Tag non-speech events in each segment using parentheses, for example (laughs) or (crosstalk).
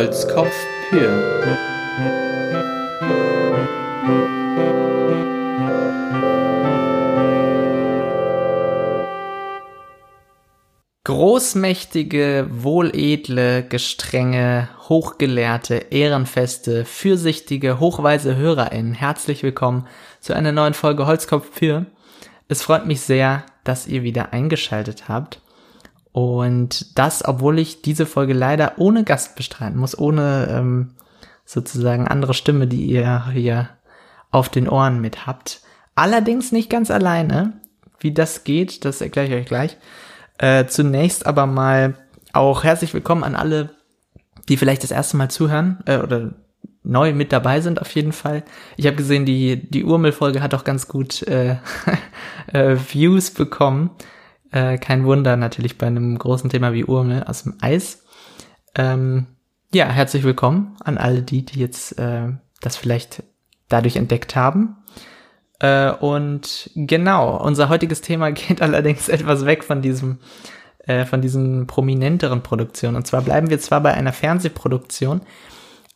Holzkopf Pür. Großmächtige, wohledle, gestrenge, hochgelehrte, ehrenfeste, fürsichtige, hochweise HörerInnen, herzlich willkommen zu einer neuen Folge Holzkopf Pür. Es freut mich sehr, dass ihr wieder eingeschaltet habt. Und das, obwohl ich diese Folge leider ohne Gast bestreiten muss, ohne ähm, sozusagen andere Stimme, die ihr hier auf den Ohren mit habt. Allerdings nicht ganz alleine. Wie das geht, das erkläre ich euch gleich. Äh, zunächst aber mal auch herzlich willkommen an alle, die vielleicht das erste Mal zuhören äh, oder neu mit dabei sind auf jeden Fall. Ich habe gesehen, die, die Urmel-Folge hat auch ganz gut äh, (laughs) äh, Views bekommen. Äh, kein Wunder natürlich bei einem großen Thema wie Urmel aus dem Eis. Ähm, ja, herzlich willkommen an alle die, die jetzt äh, das vielleicht dadurch entdeckt haben. Äh, und genau, unser heutiges Thema (laughs) geht allerdings etwas weg von diesem äh, von diesen prominenteren Produktionen. Und zwar bleiben wir zwar bei einer Fernsehproduktion,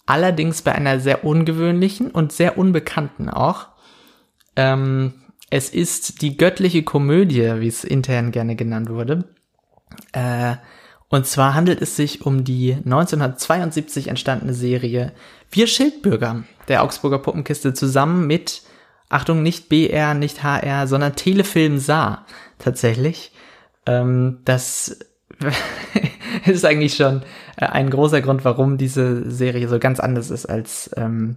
allerdings bei einer sehr ungewöhnlichen und sehr unbekannten auch. Ähm, es ist die göttliche Komödie, wie es intern gerne genannt wurde. Äh, und zwar handelt es sich um die 1972 entstandene Serie Wir Schildbürger der Augsburger Puppenkiste zusammen mit, Achtung, nicht BR, nicht HR, sondern Telefilm Saar tatsächlich. Ähm, das (laughs) ist eigentlich schon äh, ein großer Grund, warum diese Serie so ganz anders ist als ähm,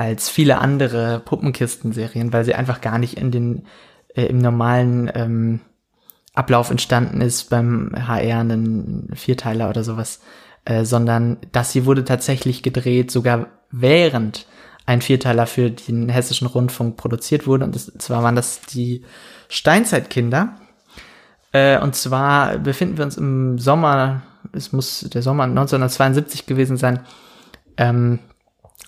als viele andere Puppenkisten-Serien, weil sie einfach gar nicht in den äh, im normalen ähm, Ablauf entstanden ist beim HR einen Vierteiler oder sowas, äh, sondern das hier wurde tatsächlich gedreht, sogar während ein Vierteiler für den hessischen Rundfunk produziert wurde. Und das, zwar waren das die Steinzeitkinder. Äh, und zwar befinden wir uns im Sommer, es muss der Sommer 1972 gewesen sein, ähm,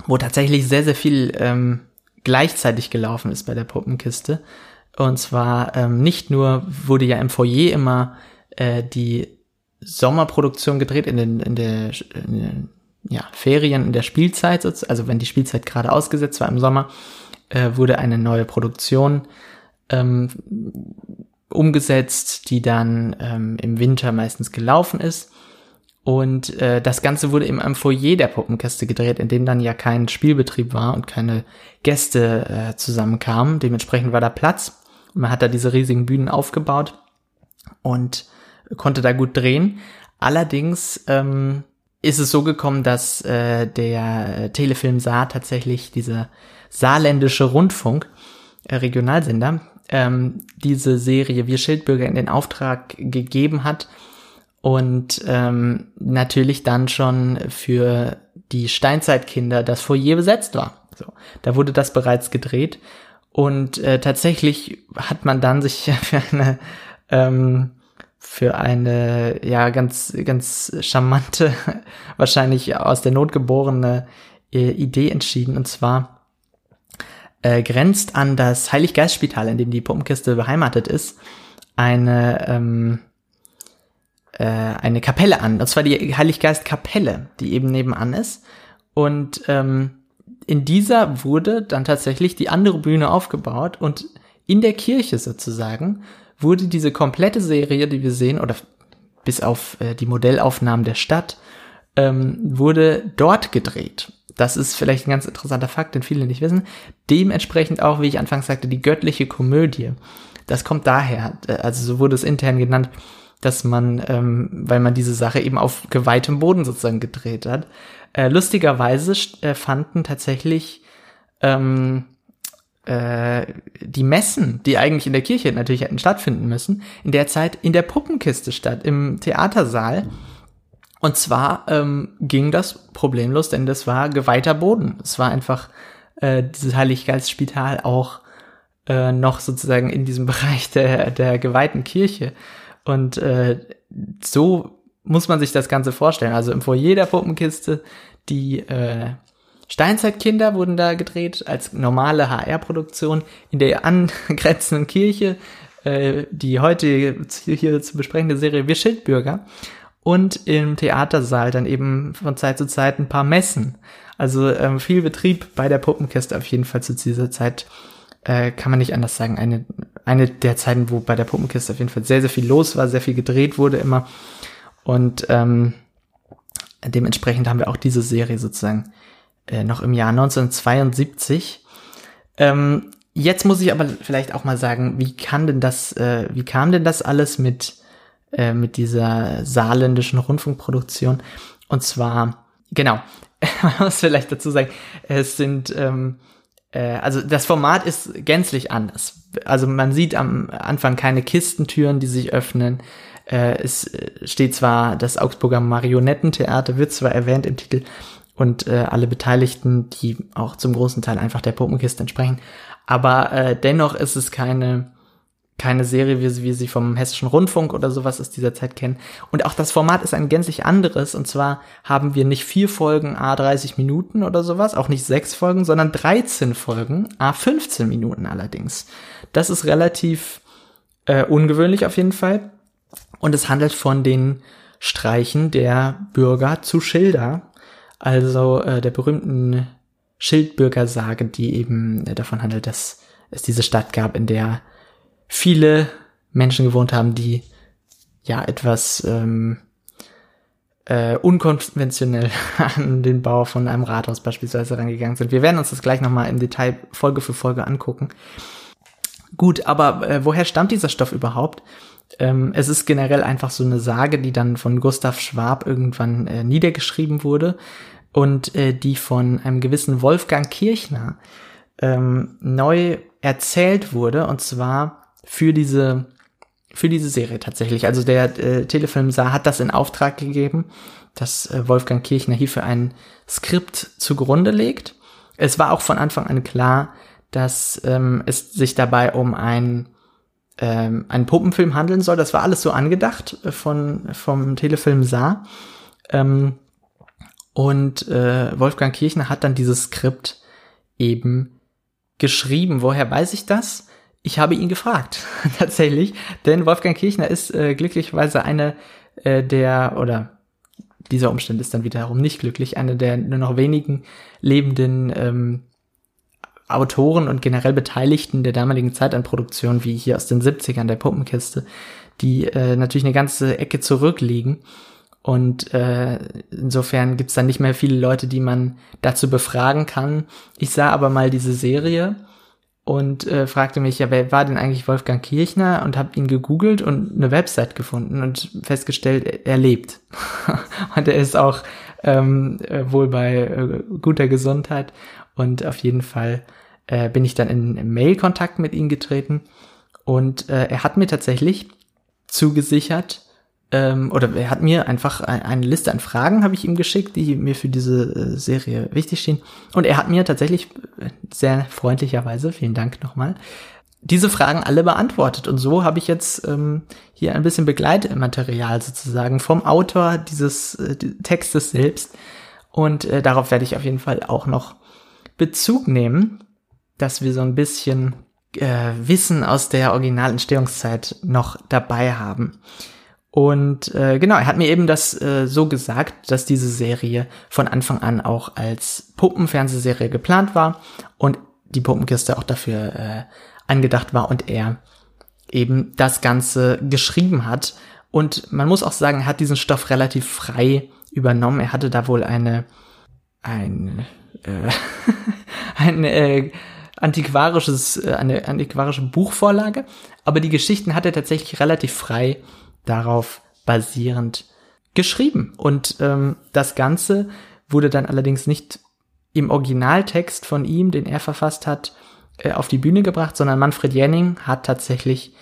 wo tatsächlich sehr, sehr viel ähm, gleichzeitig gelaufen ist bei der Puppenkiste. Und zwar ähm, nicht nur wurde ja im Foyer immer äh, die Sommerproduktion gedreht in den, in der, in den ja, Ferien, in der Spielzeit, also wenn die Spielzeit gerade ausgesetzt war im Sommer, äh, wurde eine neue Produktion ähm, umgesetzt, die dann ähm, im Winter meistens gelaufen ist. Und äh, das Ganze wurde eben am Foyer der Puppenkiste gedreht, in dem dann ja kein Spielbetrieb war und keine Gäste äh, zusammenkamen. Dementsprechend war da Platz. Man hat da diese riesigen Bühnen aufgebaut und konnte da gut drehen. Allerdings ähm, ist es so gekommen, dass äh, der Telefilm Saar tatsächlich dieser saarländische Rundfunk, äh, Regionalsender, ähm, diese Serie Wir Schildbürger in den Auftrag gegeben hat und ähm, natürlich dann schon für die Steinzeitkinder das Foyer besetzt war. So, da wurde das bereits gedreht und äh, tatsächlich hat man dann sich (laughs) für eine ähm, für eine ja ganz ganz charmante (laughs) wahrscheinlich aus der Not geborene äh, Idee entschieden und zwar äh, grenzt an das Heiliggeistspital, in dem die Puppenkiste beheimatet ist, eine ähm, äh, eine Kapelle an. Und zwar die Heiliggeist-Kapelle, die eben nebenan ist. Und ähm, in dieser wurde dann tatsächlich die andere Bühne aufgebaut und in der Kirche sozusagen wurde diese komplette Serie, die wir sehen, oder bis auf äh, die Modellaufnahmen der Stadt, ähm, wurde dort gedreht. Das ist vielleicht ein ganz interessanter Fakt, den viele nicht wissen. Dementsprechend auch, wie ich anfangs sagte, die göttliche Komödie. Das kommt daher, äh, also so wurde es intern genannt, dass man, ähm, weil man diese Sache eben auf geweihtem Boden sozusagen gedreht hat. Äh, lustigerweise äh, fanden tatsächlich ähm, äh, die Messen, die eigentlich in der Kirche natürlich hätten stattfinden müssen, in der Zeit in der Puppenkiste statt, im Theatersaal. Und zwar ähm, ging das problemlos, denn das war geweihter Boden. Es war einfach äh, dieses Heiliggeistspital auch äh, noch sozusagen in diesem (laughs) Bereich der, der geweihten Kirche. Und äh, so muss man sich das Ganze vorstellen. Also im Foyer der Puppenkiste, die äh, Steinzeitkinder wurden da gedreht als normale HR-Produktion. In der angrenzenden Kirche, äh, die heute hier zu besprechende Serie Wir Schildbürger. und im Theatersaal dann eben von Zeit zu Zeit ein paar Messen. Also ähm, viel Betrieb bei der Puppenkiste auf jeden Fall zu dieser Zeit äh, kann man nicht anders sagen. Eine, eine der Zeiten, wo bei der Puppenkiste auf jeden Fall sehr, sehr viel los war, sehr viel gedreht wurde immer. Und ähm, dementsprechend haben wir auch diese Serie sozusagen äh, noch im Jahr 1972. Ähm, jetzt muss ich aber vielleicht auch mal sagen, wie kann denn das, äh, wie kam denn das alles mit, äh, mit dieser saarländischen Rundfunkproduktion? Und zwar, genau, (laughs) man muss vielleicht dazu sagen, es sind, ähm, äh, also das Format ist gänzlich anders. Also man sieht am Anfang keine Kistentüren, die sich öffnen. Äh, es steht zwar das Augsburger Marionettentheater, wird zwar erwähnt im Titel, und äh, alle Beteiligten, die auch zum großen Teil einfach der Puppenkiste entsprechen. Aber äh, dennoch ist es keine keine Serie, wie sie, wie sie vom Hessischen Rundfunk oder sowas aus dieser Zeit kennen. Und auch das Format ist ein gänzlich anderes. Und zwar haben wir nicht vier Folgen a 30 Minuten oder sowas, auch nicht sechs Folgen, sondern 13 Folgen a 15 Minuten allerdings. Das ist relativ äh, ungewöhnlich auf jeden Fall. Und es handelt von den Streichen der Bürger zu Schilder also äh, der berühmten Schildbürgersage, die eben äh, davon handelt, dass es diese Stadt gab, in der viele Menschen gewohnt haben, die ja etwas ähm, äh, unkonventionell (laughs) an den Bau von einem Rathaus beispielsweise rangegangen sind. Wir werden uns das gleich nochmal im Detail Folge für Folge angucken. Gut, aber äh, woher stammt dieser Stoff überhaupt? Ähm, es ist generell einfach so eine Sage, die dann von Gustav Schwab irgendwann äh, niedergeschrieben wurde und äh, die von einem gewissen Wolfgang Kirchner ähm, neu erzählt wurde und zwar für diese für diese Serie tatsächlich. Also der äh, Telefilm sah hat das in Auftrag gegeben, dass äh, Wolfgang Kirchner hierfür ein Skript zugrunde legt. Es war auch von Anfang an klar, dass ähm, es sich dabei um ein ähm, einen Puppenfilm handeln soll. Das war alles so angedacht äh, von vom Telefilm Saar. Ähm, und äh, Wolfgang Kirchner hat dann dieses Skript eben geschrieben. Woher weiß ich das? Ich habe ihn gefragt, (laughs) tatsächlich. Denn Wolfgang Kirchner ist äh, glücklicherweise eine äh, der, oder dieser Umstand ist dann wiederum nicht glücklich, eine der nur noch wenigen lebenden ähm, Autoren und generell Beteiligten der damaligen Zeit an Produktionen, wie hier aus den 70ern der Puppenkiste, die äh, natürlich eine ganze Ecke zurückliegen. Und äh, insofern gibt's dann nicht mehr viele Leute, die man dazu befragen kann. Ich sah aber mal diese Serie und äh, fragte mich, ja, wer war denn eigentlich Wolfgang Kirchner? Und habe ihn gegoogelt und eine Website gefunden und festgestellt, er lebt. (laughs) und er ist auch ähm, äh, wohl bei äh, guter Gesundheit. Und auf jeden Fall äh, bin ich dann in Mail-Kontakt mit ihm getreten. Und äh, er hat mir tatsächlich zugesichert, ähm, oder er hat mir einfach eine Liste an Fragen habe ich ihm geschickt, die mir für diese äh, Serie wichtig stehen. Und er hat mir tatsächlich äh, sehr freundlicherweise, vielen Dank nochmal, diese Fragen alle beantwortet. Und so habe ich jetzt ähm, hier ein bisschen Begleitmaterial sozusagen vom Autor dieses äh, Textes selbst. Und äh, darauf werde ich auf jeden Fall auch noch Bezug nehmen, dass wir so ein bisschen äh, Wissen aus der Originalentstehungszeit noch dabei haben. Und äh, genau, er hat mir eben das äh, so gesagt, dass diese Serie von Anfang an auch als Puppenfernsehserie geplant war und die Puppenkiste auch dafür äh, angedacht war und er eben das Ganze geschrieben hat. Und man muss auch sagen, er hat diesen Stoff relativ frei übernommen. Er hatte da wohl eine ein äh, (laughs) ein äh, antiquarisches äh, eine antiquarische Buchvorlage, aber die Geschichten hat er tatsächlich relativ frei darauf basierend geschrieben. Und ähm, das Ganze wurde dann allerdings nicht im Originaltext von ihm, den er verfasst hat, äh, auf die Bühne gebracht, sondern Manfred Jenning hat tatsächlich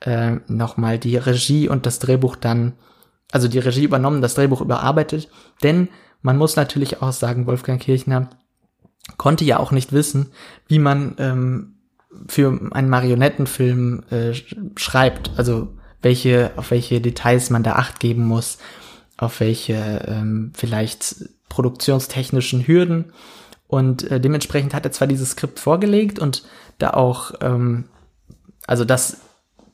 äh, nochmal die Regie und das Drehbuch dann, also die Regie übernommen, das Drehbuch überarbeitet. Denn man muss natürlich auch sagen, Wolfgang Kirchner konnte ja auch nicht wissen, wie man ähm, für einen Marionettenfilm äh, schreibt. Also welche, auf welche Details man da acht geben muss, auf welche ähm, vielleicht produktionstechnischen Hürden. Und äh, dementsprechend hat er zwar dieses Skript vorgelegt und da auch, ähm, also das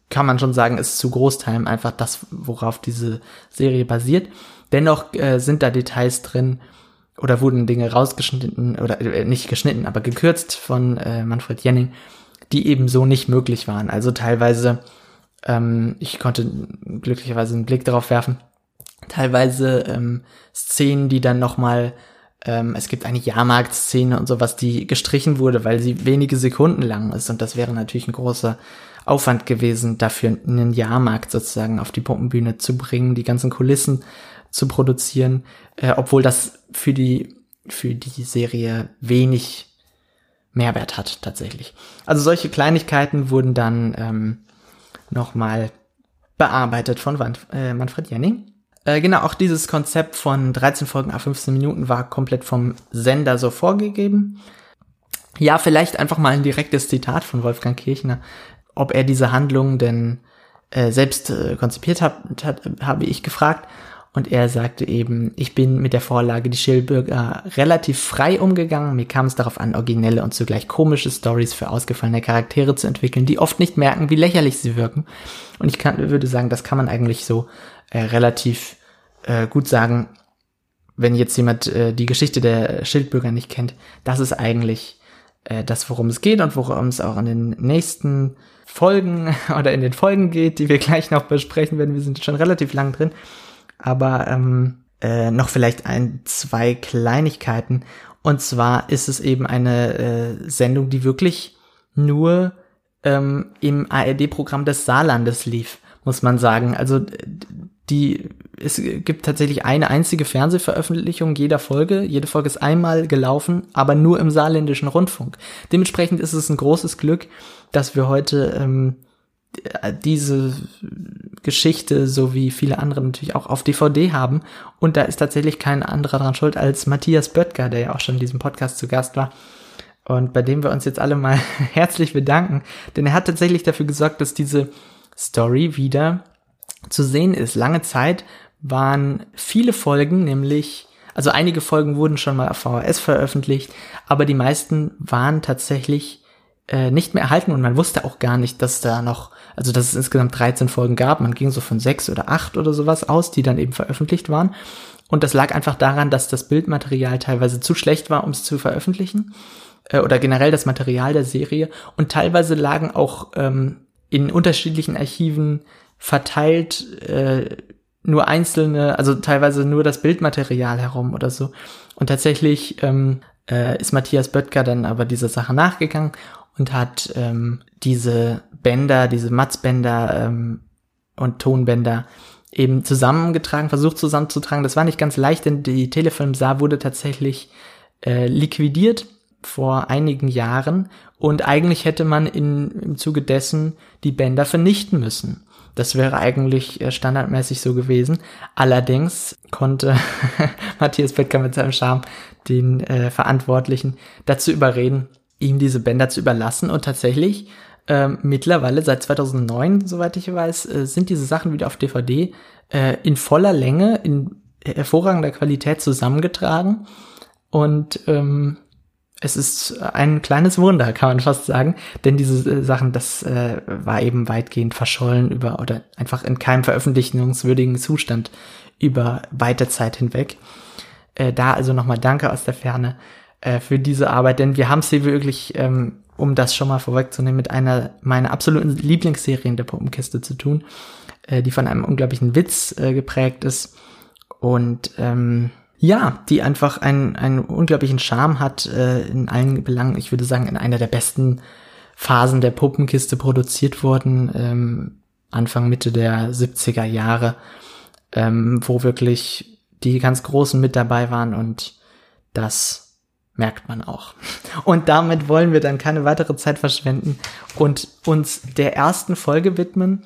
kann man schon sagen, ist zu Großteilen einfach das, worauf diese Serie basiert. Dennoch äh, sind da Details drin oder wurden Dinge rausgeschnitten oder äh, nicht geschnitten, aber gekürzt von äh, Manfred Jenning, die eben so nicht möglich waren. Also teilweise, ähm, ich konnte glücklicherweise einen Blick darauf werfen, teilweise ähm, Szenen, die dann nochmal, ähm, es gibt eine Jahrmarktszene und sowas, die gestrichen wurde, weil sie wenige Sekunden lang ist. Und das wäre natürlich ein großer Aufwand gewesen, dafür einen Jahrmarkt sozusagen auf die Puppenbühne zu bringen, die ganzen Kulissen zu produzieren, äh, obwohl das für die für die Serie wenig Mehrwert hat tatsächlich. Also solche Kleinigkeiten wurden dann ähm, nochmal bearbeitet von äh, Manfred Jenning. Äh, genau, auch dieses Konzept von 13 Folgen a 15 Minuten war komplett vom Sender so vorgegeben. Ja, vielleicht einfach mal ein direktes Zitat von Wolfgang Kirchner, ob er diese Handlung denn äh, selbst äh, konzipiert hat, hat habe ich gefragt. Und er sagte eben, ich bin mit der Vorlage Die Schillbürger relativ frei umgegangen. Mir kam es darauf an, originelle und zugleich komische Stories für ausgefallene Charaktere zu entwickeln, die oft nicht merken, wie lächerlich sie wirken. Und ich kann, würde sagen, das kann man eigentlich so äh, relativ äh, gut sagen, wenn jetzt jemand äh, die Geschichte der Schildbürger nicht kennt. Das ist eigentlich äh, das, worum es geht und worum es auch in den nächsten Folgen (laughs) oder in den Folgen geht, die wir gleich noch besprechen werden. Wir sind schon relativ lang drin aber ähm, äh, noch vielleicht ein, zwei Kleinigkeiten. Und zwar ist es eben eine äh, Sendung, die wirklich nur ähm, im ARD-Programm des Saarlandes lief, muss man sagen. Also die, es gibt tatsächlich eine einzige Fernsehveröffentlichung jeder Folge. Jede Folge ist einmal gelaufen, aber nur im saarländischen Rundfunk. Dementsprechend ist es ein großes Glück, dass wir heute ähm, diese Geschichte, so wie viele andere natürlich auch auf DVD haben. Und da ist tatsächlich kein anderer dran schuld als Matthias Böttger, der ja auch schon in diesem Podcast zu Gast war. Und bei dem wir uns jetzt alle mal (laughs) herzlich bedanken. Denn er hat tatsächlich dafür gesorgt, dass diese Story wieder zu sehen ist. Lange Zeit waren viele Folgen, nämlich, also einige Folgen wurden schon mal auf VHS veröffentlicht, aber die meisten waren tatsächlich äh, nicht mehr erhalten und man wusste auch gar nicht, dass da noch also dass es insgesamt 13 Folgen gab. Man ging so von sechs oder acht oder sowas aus, die dann eben veröffentlicht waren. Und das lag einfach daran, dass das Bildmaterial teilweise zu schlecht war, um es zu veröffentlichen. Äh, oder generell das Material der Serie. Und teilweise lagen auch ähm, in unterschiedlichen Archiven verteilt äh, nur einzelne, also teilweise nur das Bildmaterial herum oder so. Und tatsächlich ähm, äh, ist Matthias Böttger dann aber dieser Sache nachgegangen und hat ähm, diese Bänder, diese Matzbänder ähm, und Tonbänder eben zusammengetragen, versucht zusammenzutragen. Das war nicht ganz leicht, denn die Telefilm Saar wurde tatsächlich äh, liquidiert vor einigen Jahren und eigentlich hätte man in, im Zuge dessen die Bänder vernichten müssen. Das wäre eigentlich äh, standardmäßig so gewesen. Allerdings konnte (laughs) Matthias Becker mit seinem Charme den äh, Verantwortlichen dazu überreden, ihm diese Bänder zu überlassen und tatsächlich ähm, mittlerweile seit 2009, soweit ich weiß, äh, sind diese Sachen wieder auf DVD äh, in voller Länge, in hervorragender Qualität zusammengetragen. Und ähm, es ist ein kleines Wunder, kann man fast sagen, denn diese äh, Sachen, das äh, war eben weitgehend verschollen über oder einfach in keinem veröffentlichungswürdigen Zustand über weite Zeit hinweg. Äh, da also nochmal Danke aus der Ferne äh, für diese Arbeit, denn wir haben es hier wirklich ähm, um das schon mal vorwegzunehmen, mit einer meiner absoluten Lieblingsserien der Puppenkiste zu tun, äh, die von einem unglaublichen Witz äh, geprägt ist und ähm, ja, die einfach einen, einen unglaublichen Charme hat äh, in allen Belangen. Ich würde sagen, in einer der besten Phasen der Puppenkiste produziert worden, ähm, Anfang, Mitte der 70er Jahre, ähm, wo wirklich die ganz Großen mit dabei waren und das merkt man auch. Und damit wollen wir dann keine weitere Zeit verschwenden und uns der ersten Folge widmen.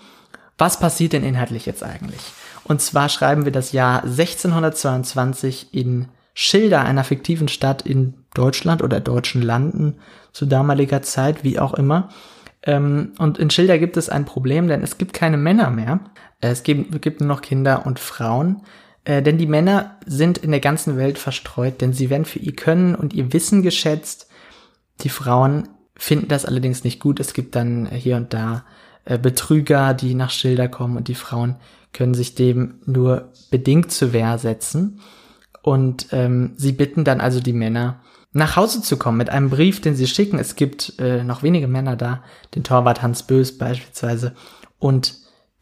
Was passiert denn inhaltlich jetzt eigentlich? Und zwar schreiben wir das Jahr 1622 in Schilder, einer fiktiven Stadt in Deutschland oder deutschen Landen zu damaliger Zeit, wie auch immer. Ähm, und in Schilder gibt es ein Problem, denn es gibt keine Männer mehr. Es gibt, gibt nur noch Kinder und Frauen. Äh, denn die Männer sind in der ganzen Welt verstreut, denn sie werden für ihr Können und ihr Wissen geschätzt. Die Frauen finden das allerdings nicht gut. Es gibt dann hier und da äh, Betrüger, die nach Schilder kommen und die Frauen können sich dem nur bedingt zur Wehr setzen. Und ähm, sie bitten dann also die Männer, nach Hause zu kommen mit einem Brief, den sie schicken. Es gibt äh, noch wenige Männer da, den Torwart Hans Bös beispielsweise und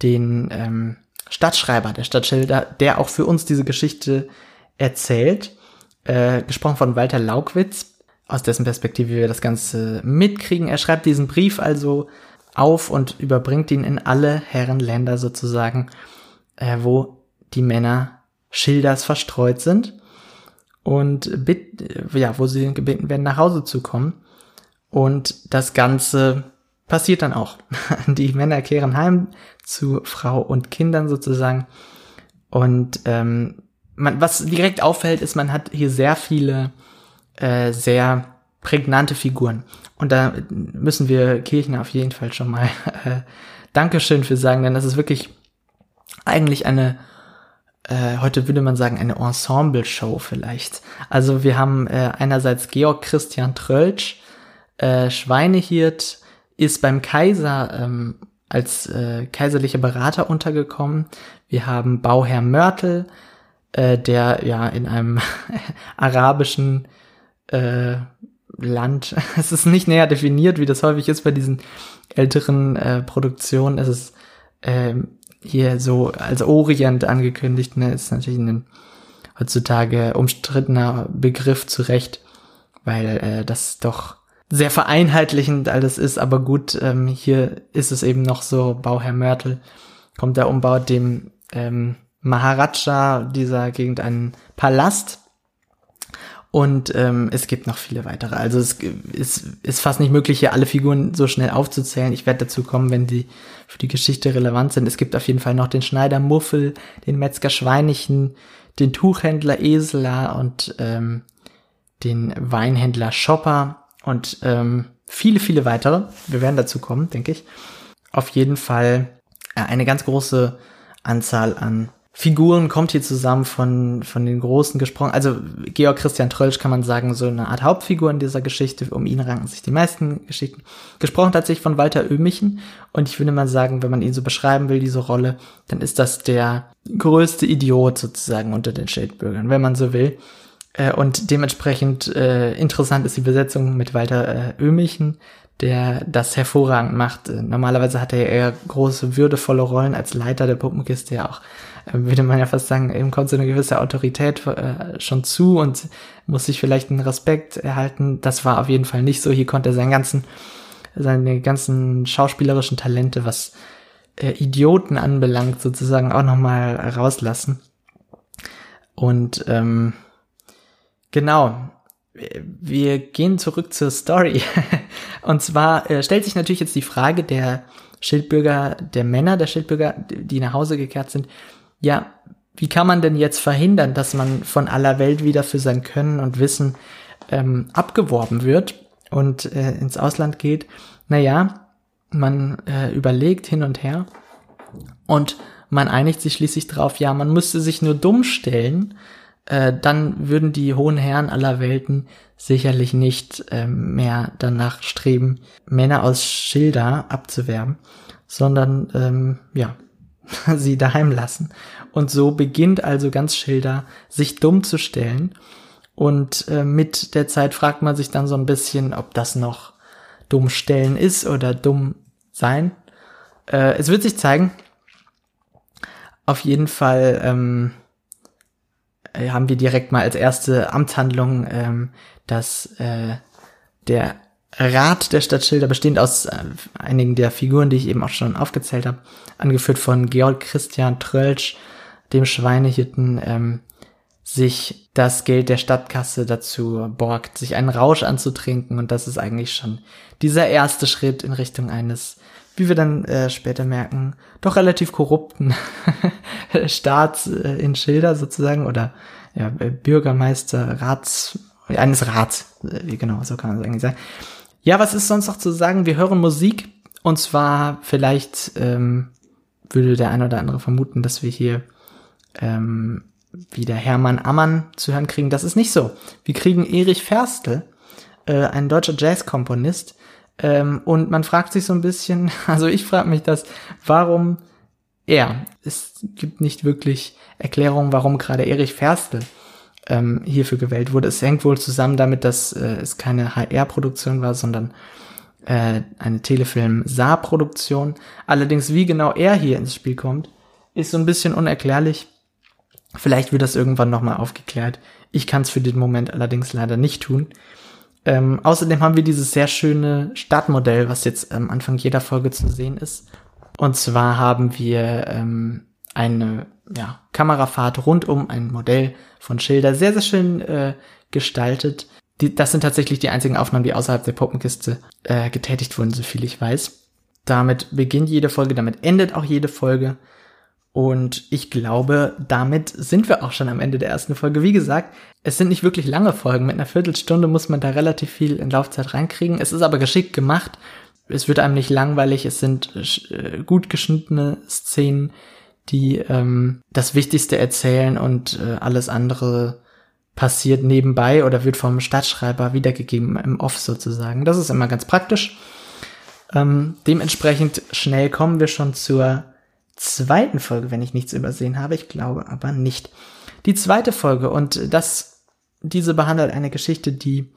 den ähm, Stadtschreiber der Stadt Schilder, der auch für uns diese Geschichte erzählt, äh, gesprochen von Walter Laukwitz, aus dessen Perspektive wir das Ganze mitkriegen. Er schreibt diesen Brief also auf und überbringt ihn in alle Herrenländer sozusagen, äh, wo die Männer Schilders verstreut sind und bit, ja, wo sie gebeten werden, nach Hause zu kommen. Und das Ganze passiert dann auch. (laughs) Die Männer kehren heim zu Frau und Kindern sozusagen. Und ähm, man, was direkt auffällt, ist, man hat hier sehr viele äh, sehr prägnante Figuren. Und da müssen wir Kirchner auf jeden Fall schon mal (laughs) äh, Dankeschön für sagen, denn das ist wirklich eigentlich eine äh, heute würde man sagen, eine Ensemble-Show vielleicht. Also wir haben äh, einerseits Georg Christian Trölsch, äh, Schweinehirt, ist beim Kaiser ähm, als äh, kaiserlicher Berater untergekommen. Wir haben Bauherr Mörtel, äh, der ja in einem (laughs) arabischen äh, Land, (laughs) es ist nicht näher definiert, wie das häufig ist bei diesen älteren äh, Produktionen. Es ist ähm, hier so als Orient angekündigt, ne, ist natürlich ein heutzutage umstrittener Begriff zu Recht, weil äh, das doch sehr vereinheitlichend alles ist, aber gut, ähm, hier ist es eben noch so, Bauherr Mörtel kommt der umbaut dem ähm, Maharaja dieser Gegend einen Palast und ähm, es gibt noch viele weitere. Also es ist, ist fast nicht möglich, hier alle Figuren so schnell aufzuzählen. Ich werde dazu kommen, wenn die für die Geschichte relevant sind. Es gibt auf jeden Fall noch den Schneider Muffel, den Metzger Schweinichen, den Tuchhändler Esler und ähm, den Weinhändler Schopper und ähm, viele, viele weitere. Wir werden dazu kommen, denke ich. Auf jeden Fall äh, eine ganz große Anzahl an Figuren kommt hier zusammen von, von den Großen gesprochen. Also Georg Christian Trölsch kann man sagen, so eine Art Hauptfigur in dieser Geschichte. Um ihn ranken sich die meisten Geschichten. Gesprochen tatsächlich von Walter Oehmichen. Und ich würde mal sagen, wenn man ihn so beschreiben will, diese Rolle, dann ist das der größte Idiot sozusagen unter den Schildbürgern, wenn man so will. Äh, und dementsprechend äh, interessant ist die Besetzung mit Walter äh, Oehmichen, der das hervorragend macht. Äh, normalerweise hat er eher große, würdevolle Rollen als Leiter der Puppenkiste ja auch würde man ja fast sagen, eben kommt so eine gewisse Autorität äh, schon zu und muss sich vielleicht einen Respekt erhalten. Das war auf jeden Fall nicht so. Hier konnte er seinen ganzen, seine ganzen schauspielerischen Talente, was äh, Idioten anbelangt, sozusagen auch nochmal rauslassen. Und ähm, genau, wir gehen zurück zur Story. (laughs) Und zwar äh, stellt sich natürlich jetzt die Frage der Schildbürger, der Männer der Schildbürger, die nach Hause gekehrt sind, ja, wie kann man denn jetzt verhindern, dass man von aller Welt wieder für sein Können und Wissen ähm, abgeworben wird und äh, ins Ausland geht? Naja, man äh, überlegt hin und her und man einigt sich schließlich drauf, ja, man müsste sich nur dumm stellen, äh, dann würden die hohen Herren aller Welten sicherlich nicht äh, mehr danach streben, Männer aus Schilder abzuwerben, sondern ähm, ja, (laughs) sie daheim lassen. Und so beginnt also ganz Schilder, sich dumm zu stellen. Und äh, mit der Zeit fragt man sich dann so ein bisschen, ob das noch dumm stellen ist oder dumm sein. Äh, es wird sich zeigen. Auf jeden Fall ähm, äh, haben wir direkt mal als erste Amtshandlung, ähm, dass äh, der Rat der Stadt Schilder, bestehend aus äh, einigen der Figuren, die ich eben auch schon aufgezählt habe, angeführt von Georg Christian Trölsch, dem Schweinehirten, ähm, sich das Geld der Stadtkasse dazu borgt, sich einen Rausch anzutrinken. Und das ist eigentlich schon dieser erste Schritt in Richtung eines, wie wir dann äh, später merken, doch relativ korrupten (laughs) Staats äh, in Schilder sozusagen oder ja, Bürgermeister, Rats, eines Rats, äh, genau, so kann man es eigentlich sagen. Ja, was ist sonst noch zu sagen? Wir hören Musik und zwar vielleicht ähm, würde der ein oder andere vermuten, dass wir hier ähm, wieder Hermann Ammann zu hören kriegen. Das ist nicht so. Wir kriegen Erich Ferstl, äh, ein deutscher Jazzkomponist, Ähm, und man fragt sich so ein bisschen, (laughs) also ich frage mich das, warum er? Es gibt nicht wirklich Erklärungen, warum gerade Erich Ferstl ähm, hierfür gewählt wurde. Es hängt wohl zusammen damit, dass äh, es keine HR-Produktion war, sondern äh, eine Telefilm-Saar-Produktion. Allerdings, wie genau er hier ins Spiel kommt, ist so ein bisschen unerklärlich. Vielleicht wird das irgendwann nochmal aufgeklärt. Ich kann es für den Moment allerdings leider nicht tun. Ähm, außerdem haben wir dieses sehr schöne Startmodell, was jetzt am Anfang jeder Folge zu sehen ist. Und zwar haben wir ähm, eine ja, Kamerafahrt rund um ein Modell von Schilder, sehr, sehr schön äh, gestaltet. Die, das sind tatsächlich die einzigen Aufnahmen, die außerhalb der Puppenkiste äh, getätigt wurden, so viel ich weiß. Damit beginnt jede Folge, damit endet auch jede Folge. Und ich glaube, damit sind wir auch schon am Ende der ersten Folge. Wie gesagt, es sind nicht wirklich lange Folgen. Mit einer Viertelstunde muss man da relativ viel in Laufzeit reinkriegen. Es ist aber geschickt gemacht. Es wird einem nicht langweilig. Es sind äh, gut geschnittene Szenen, die ähm, das Wichtigste erzählen und äh, alles andere passiert nebenbei oder wird vom Stadtschreiber wiedergegeben im Off sozusagen. Das ist immer ganz praktisch. Ähm, dementsprechend schnell kommen wir schon zur zweiten Folge, wenn ich nichts übersehen habe. Ich glaube aber nicht. Die zweite Folge und das, diese behandelt eine Geschichte, die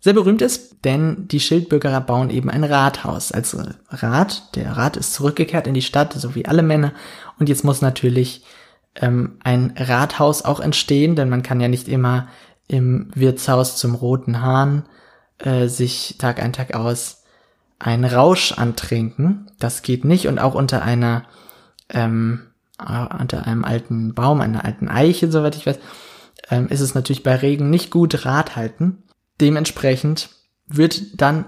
sehr berühmt ist, denn die Schildbürger bauen eben ein Rathaus als Rat. Der Rat ist zurückgekehrt in die Stadt, so wie alle Männer. Und jetzt muss natürlich ähm, ein Rathaus auch entstehen, denn man kann ja nicht immer im Wirtshaus zum Roten Hahn äh, sich Tag ein, Tag aus einen Rausch antrinken. Das geht nicht und auch unter einer ähm, unter einem alten Baum, einer alten Eiche, soweit ich weiß, ähm, ist es natürlich bei Regen nicht gut Rat halten. Dementsprechend wird dann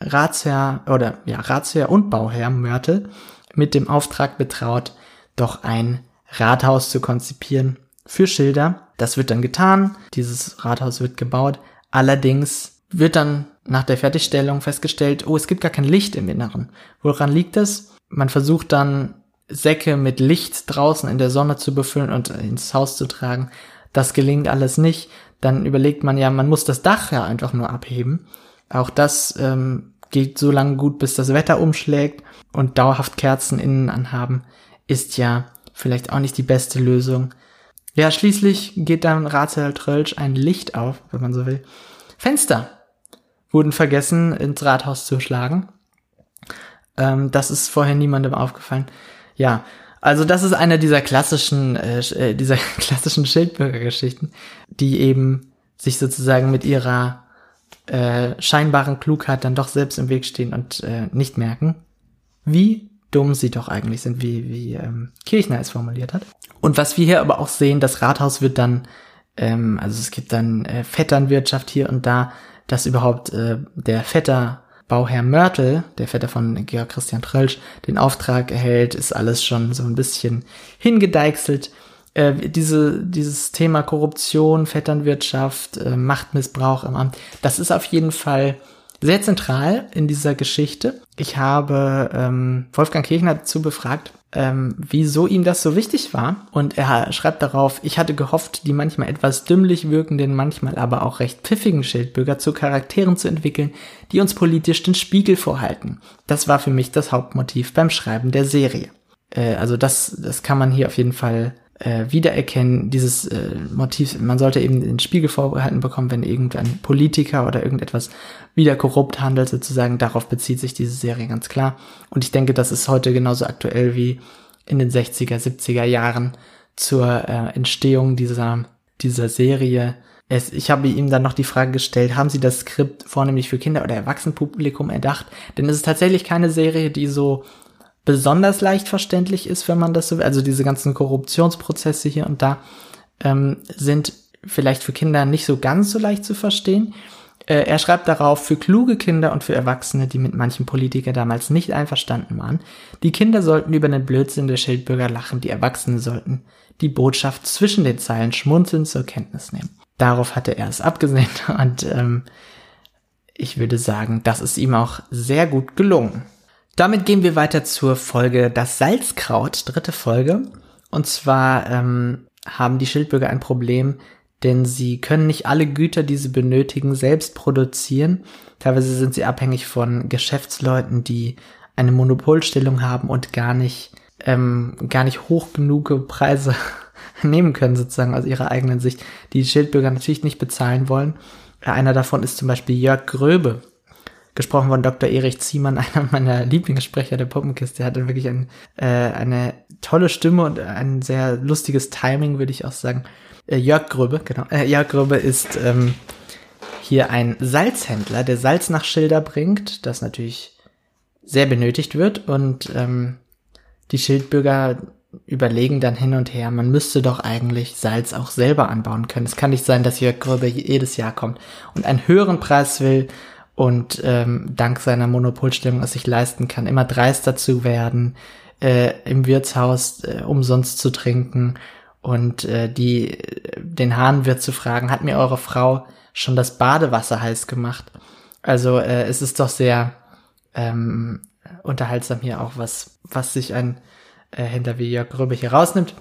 Ratsherr oder ja Ratsherr und Bauherr Mörtel mit dem Auftrag betraut, doch ein Rathaus zu konzipieren für Schilder. Das wird dann getan, dieses Rathaus wird gebaut. Allerdings wird dann nach der Fertigstellung festgestellt, oh, es gibt gar kein Licht im Inneren. Woran liegt das? Man versucht dann Säcke mit Licht draußen in der Sonne zu befüllen und ins Haus zu tragen. Das gelingt alles nicht. Dann überlegt man ja, man muss das Dach ja einfach nur abheben. Auch das ähm, geht so lange gut, bis das Wetter umschlägt und dauerhaft Kerzen innen anhaben ist ja vielleicht auch nicht die beste Lösung. Ja, schließlich geht dann Ratsherr Trölsch ein Licht auf, wenn man so will. Fenster wurden vergessen ins Rathaus zu schlagen. Ähm, das ist vorher niemandem aufgefallen. Ja, also das ist eine dieser klassischen, äh, äh dieser (laughs) klassischen Schildbürgergeschichten, die eben sich sozusagen mit ihrer äh, scheinbaren Klugheit dann doch selbst im Weg stehen und äh, nicht merken, wie dumm sie doch eigentlich sind, wie, wie ähm, Kirchner es formuliert hat. Und was wir hier aber auch sehen, das Rathaus wird dann, ähm, also es gibt dann äh, Vetternwirtschaft hier und da, dass überhaupt äh, der Vetter Bauherr Mörtel, der Vetter von Georg Christian Trölsch, den Auftrag erhält, ist alles schon so ein bisschen hingedeichselt. Äh, diese, dieses Thema Korruption, Vetternwirtschaft, äh, Machtmissbrauch im Amt, das ist auf jeden Fall sehr zentral in dieser Geschichte. Ich habe ähm, Wolfgang Kirchner dazu befragt, ähm, wieso ihm das so wichtig war. Und er schreibt darauf, ich hatte gehofft, die manchmal etwas dümmlich wirkenden, manchmal aber auch recht pfiffigen Schildbürger zu Charakteren zu entwickeln, die uns politisch den Spiegel vorhalten. Das war für mich das Hauptmotiv beim Schreiben der Serie. Äh, also das, das kann man hier auf jeden Fall äh, wiedererkennen, dieses äh, Motiv, man sollte eben den Spiegel vorgehalten bekommen, wenn irgendein Politiker oder irgendetwas wieder korrupt handelt, sozusagen, darauf bezieht sich diese Serie ganz klar. Und ich denke, das ist heute genauso aktuell wie in den 60er, 70er Jahren zur äh, Entstehung dieser, dieser Serie. Es, ich habe ihm dann noch die Frage gestellt, haben Sie das Skript vornehmlich für Kinder- oder Erwachsenenpublikum erdacht? Denn es ist tatsächlich keine Serie, die so besonders leicht verständlich ist, wenn man das so will. Also diese ganzen Korruptionsprozesse hier und da ähm, sind vielleicht für Kinder nicht so ganz so leicht zu verstehen. Äh, er schreibt darauf, für kluge Kinder und für Erwachsene, die mit manchen Politikern damals nicht einverstanden waren, die Kinder sollten über den Blödsinn der Schildbürger lachen, die Erwachsenen sollten die Botschaft zwischen den Zeilen schmunzelnd zur Kenntnis nehmen. Darauf hatte er es abgesehen (laughs) und ähm, ich würde sagen, das ist ihm auch sehr gut gelungen. Damit gehen wir weiter zur Folge Das Salzkraut, dritte Folge. Und zwar ähm, haben die Schildbürger ein Problem, denn sie können nicht alle Güter, die sie benötigen, selbst produzieren. Teilweise sind sie abhängig von Geschäftsleuten, die eine Monopolstellung haben und gar nicht, ähm, gar nicht hoch genug Preise (laughs) nehmen können, sozusagen aus ihrer eigenen Sicht, die Schildbürger natürlich nicht bezahlen wollen. Einer davon ist zum Beispiel Jörg Gröbe, gesprochen von Dr. Erich Ziemann, (laughs) einer meiner Lieblingssprecher der Puppenkiste. Er hatte wirklich ein, äh, eine tolle Stimme und ein sehr lustiges Timing, würde ich auch sagen. Äh, Jörg Gröbe, genau. Äh, Jörg Gröbe ist ähm, hier ein Salzhändler, der Salz nach Schilder bringt, das natürlich sehr benötigt wird und ähm, die Schildbürger überlegen dann hin und her, man müsste doch eigentlich Salz auch selber anbauen können. Es kann nicht sein, dass Jörg Gröbe jedes Jahr kommt und einen höheren Preis will und ähm, dank seiner Monopolstellung es sich leisten kann, immer dreister zu werden, äh, im Wirtshaus äh, umsonst zu trinken und äh, die den Hahnwirt zu fragen, hat mir eure Frau schon das Badewasser heiß gemacht? Also äh, es ist doch sehr ähm, unterhaltsam hier auch, was, was sich ein äh, Händler wie Jörg Röbe hier rausnimmt.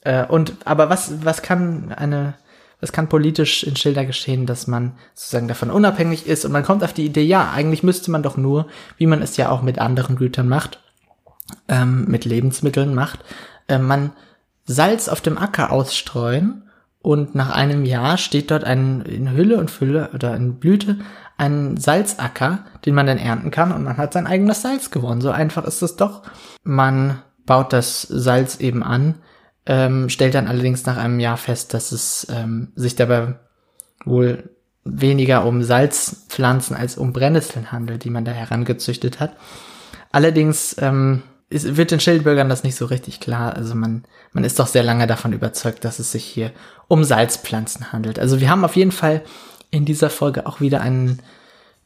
Äh, und aber was, was kann eine, was kann politisch in Schilder geschehen, dass man sozusagen davon unabhängig ist und man kommt auf die Idee, ja, eigentlich müsste man doch nur, wie man es ja auch mit anderen Gütern macht, ähm, mit Lebensmitteln macht, äh, man Salz auf dem Acker ausstreuen und nach einem Jahr steht dort ein in Hülle und Fülle oder in Blüte ein Salzacker, den man dann ernten kann und man hat sein eigenes Salz gewonnen. So einfach ist es doch. Man baut das Salz eben an, ähm, stellt dann allerdings nach einem Jahr fest, dass es ähm, sich dabei wohl weniger um Salzpflanzen als um Brennnesseln handelt, die man da herangezüchtet hat. Allerdings ähm, ist, wird den Schildbürgern das nicht so richtig klar. Also man, man ist doch sehr lange davon überzeugt, dass es sich hier um Salzpflanzen handelt. Also wir haben auf jeden Fall in dieser Folge auch wieder einen,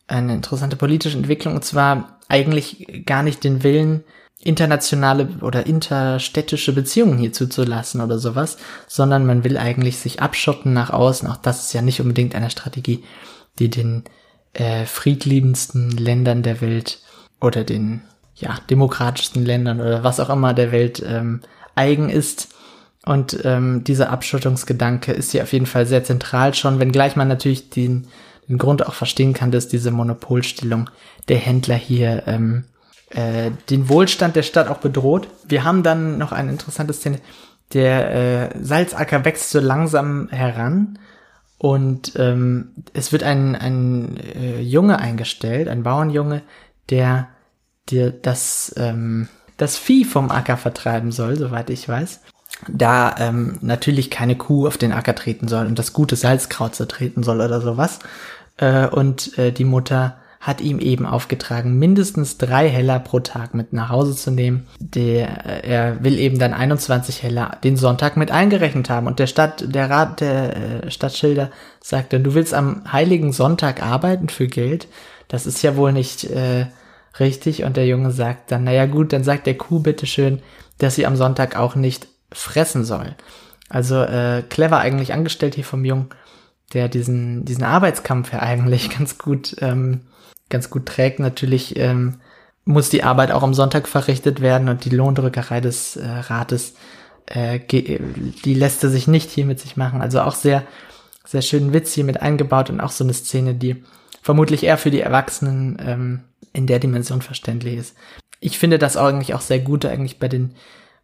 eine interessante politische Entwicklung, und zwar eigentlich gar nicht den Willen, internationale oder interstädtische Beziehungen hier zuzulassen oder sowas, sondern man will eigentlich sich abschotten nach außen. Auch das ist ja nicht unbedingt eine Strategie, die den äh, friedliebendsten Ländern der Welt oder den ja, demokratischsten Ländern oder was auch immer der Welt ähm, eigen ist. Und ähm, dieser Abschottungsgedanke ist hier auf jeden Fall sehr zentral schon, wenngleich man natürlich den, den Grund auch verstehen kann, dass diese Monopolstellung der Händler hier ähm, äh, den Wohlstand der Stadt auch bedroht. Wir haben dann noch eine interessante Szene. Der äh, Salzacker wächst so langsam heran und ähm, es wird ein, ein äh, Junge eingestellt, ein Bauernjunge, der dir das, ähm, das Vieh vom Acker vertreiben soll, soweit ich weiß. Da ähm, natürlich keine Kuh auf den Acker treten soll und das gute Salzkraut zertreten soll oder sowas. Äh, und äh, die Mutter hat ihm eben aufgetragen, mindestens drei Heller pro Tag mit nach Hause zu nehmen. Der, äh, er will eben dann 21 Heller den Sonntag mit eingerechnet haben. Und der Stadt, der Rat der äh, Stadtschilder sagte, du willst am heiligen Sonntag arbeiten für Geld? Das ist ja wohl nicht äh, richtig. Und der Junge sagt dann, naja gut, dann sagt der Kuh bitteschön, dass sie am Sonntag auch nicht fressen soll. Also äh, clever eigentlich angestellt hier vom Jungen, der diesen, diesen Arbeitskampf ja eigentlich (laughs) ganz gut, ähm, ganz gut trägt. Natürlich ähm, muss die Arbeit auch am Sonntag verrichtet werden und die Lohndrückerei des äh, Rates, äh, die lässt er sich nicht hier mit sich machen. Also auch sehr, sehr schönen Witz hier mit eingebaut und auch so eine Szene, die vermutlich eher für die Erwachsenen ähm, in der Dimension verständlich ist. Ich finde das eigentlich auch sehr gut, eigentlich bei den,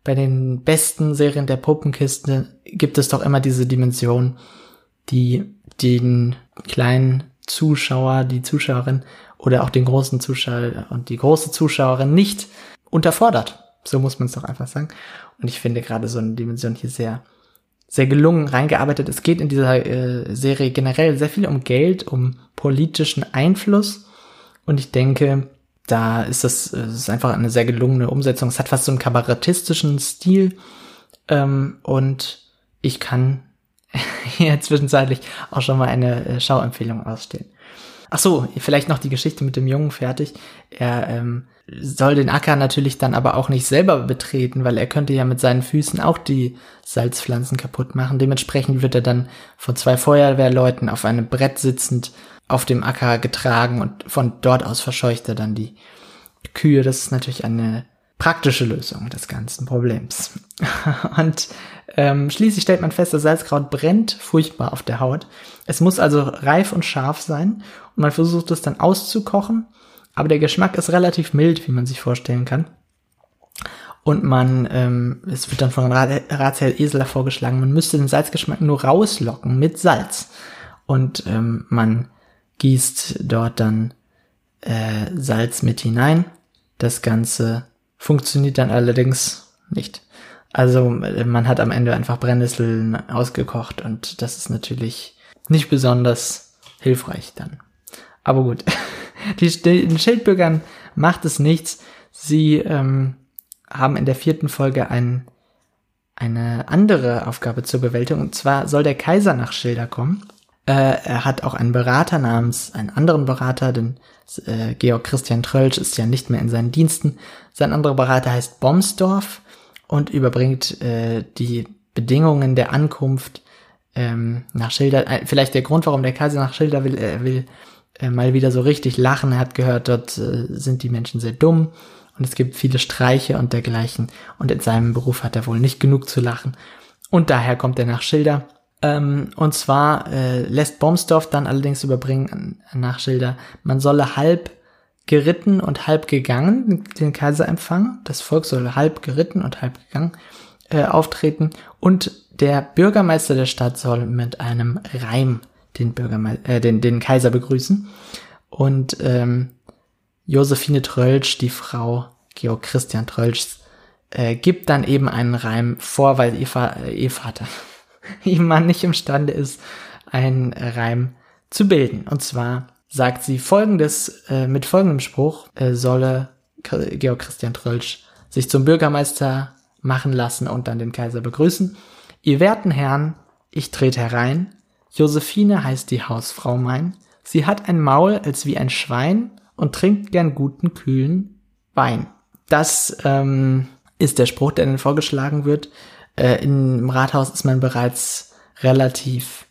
bei den besten Serien der Puppenkiste gibt es doch immer diese Dimension, die den kleinen Zuschauer, die Zuschauerin oder auch den großen Zuschauer und die große Zuschauerin nicht unterfordert. So muss man es doch einfach sagen. Und ich finde gerade so eine Dimension hier sehr, sehr gelungen reingearbeitet. Es geht in dieser äh, Serie generell sehr viel um Geld, um politischen Einfluss und ich denke, da ist das, das ist einfach eine sehr gelungene Umsetzung. Es hat fast so einen kabarettistischen Stil. Ähm, und ich kann (laughs) hier zwischenzeitlich auch schon mal eine äh, Schauempfehlung ausstellen. Ach so, vielleicht noch die Geschichte mit dem Jungen fertig. Er ähm, soll den Acker natürlich dann aber auch nicht selber betreten, weil er könnte ja mit seinen Füßen auch die Salzpflanzen kaputt machen. Dementsprechend wird er dann von zwei Feuerwehrleuten auf einem Brett sitzend auf dem Acker getragen und von dort aus verscheucht er dann die Kühe. Das ist natürlich eine praktische Lösung des ganzen Problems. (laughs) und ähm, schließlich stellt man fest, das Salzkraut brennt furchtbar auf der Haut. Es muss also reif und scharf sein und man versucht es dann auszukochen, aber der Geschmack ist relativ mild, wie man sich vorstellen kann. Und man, ähm, es wird dann von Raziel Esler vorgeschlagen, man müsste den Salzgeschmack nur rauslocken mit Salz. Und ähm, man gießt dort dann äh, Salz mit hinein. Das Ganze funktioniert dann allerdings nicht. Also man hat am Ende einfach Brennnesseln ausgekocht und das ist natürlich nicht besonders hilfreich dann. Aber gut, (laughs) die, den Schildbürgern macht es nichts. Sie ähm, haben in der vierten Folge ein, eine andere Aufgabe zur Bewältigung. Und zwar soll der Kaiser nach Schilder kommen. Äh, er hat auch einen Berater namens, einen anderen Berater, denn äh, Georg Christian Trölsch ist ja nicht mehr in seinen Diensten. Sein anderer Berater heißt Bomsdorf und überbringt äh, die Bedingungen der Ankunft ähm, nach Schilder. Äh, vielleicht der Grund, warum der Kaiser nach Schilder will, er will äh, mal wieder so richtig lachen. Er hat gehört, dort äh, sind die Menschen sehr dumm und es gibt viele Streiche und dergleichen. Und in seinem Beruf hat er wohl nicht genug zu lachen. Und daher kommt er nach Schilder. Ähm, und zwar äh, lässt Bomsdorf dann allerdings überbringen nach Schilder, man solle halb geritten und halb gegangen den Kaiser empfangen. Das Volk soll halb geritten und halb gegangen äh, auftreten. Und der Bürgermeister der Stadt soll mit einem Reim den, Bürgermeister, äh, den, den Kaiser begrüßen. Und ähm, Josephine Trölsch, die Frau Georg Christian Trölschs, äh, gibt dann eben einen Reim vor, weil ihr, äh, ihr Vater, (laughs) Mann nicht imstande ist, einen Reim zu bilden. Und zwar sagt sie folgendes, äh, mit folgendem Spruch äh, solle Georg Christian Trölsch sich zum Bürgermeister machen lassen und dann den Kaiser begrüßen. Ihr werten Herren, ich trete herein. Josephine heißt die Hausfrau mein. Sie hat ein Maul als wie ein Schwein und trinkt gern guten, kühlen Wein. Das ähm, ist der Spruch, der dann vorgeschlagen wird. Äh, Im Rathaus ist man bereits relativ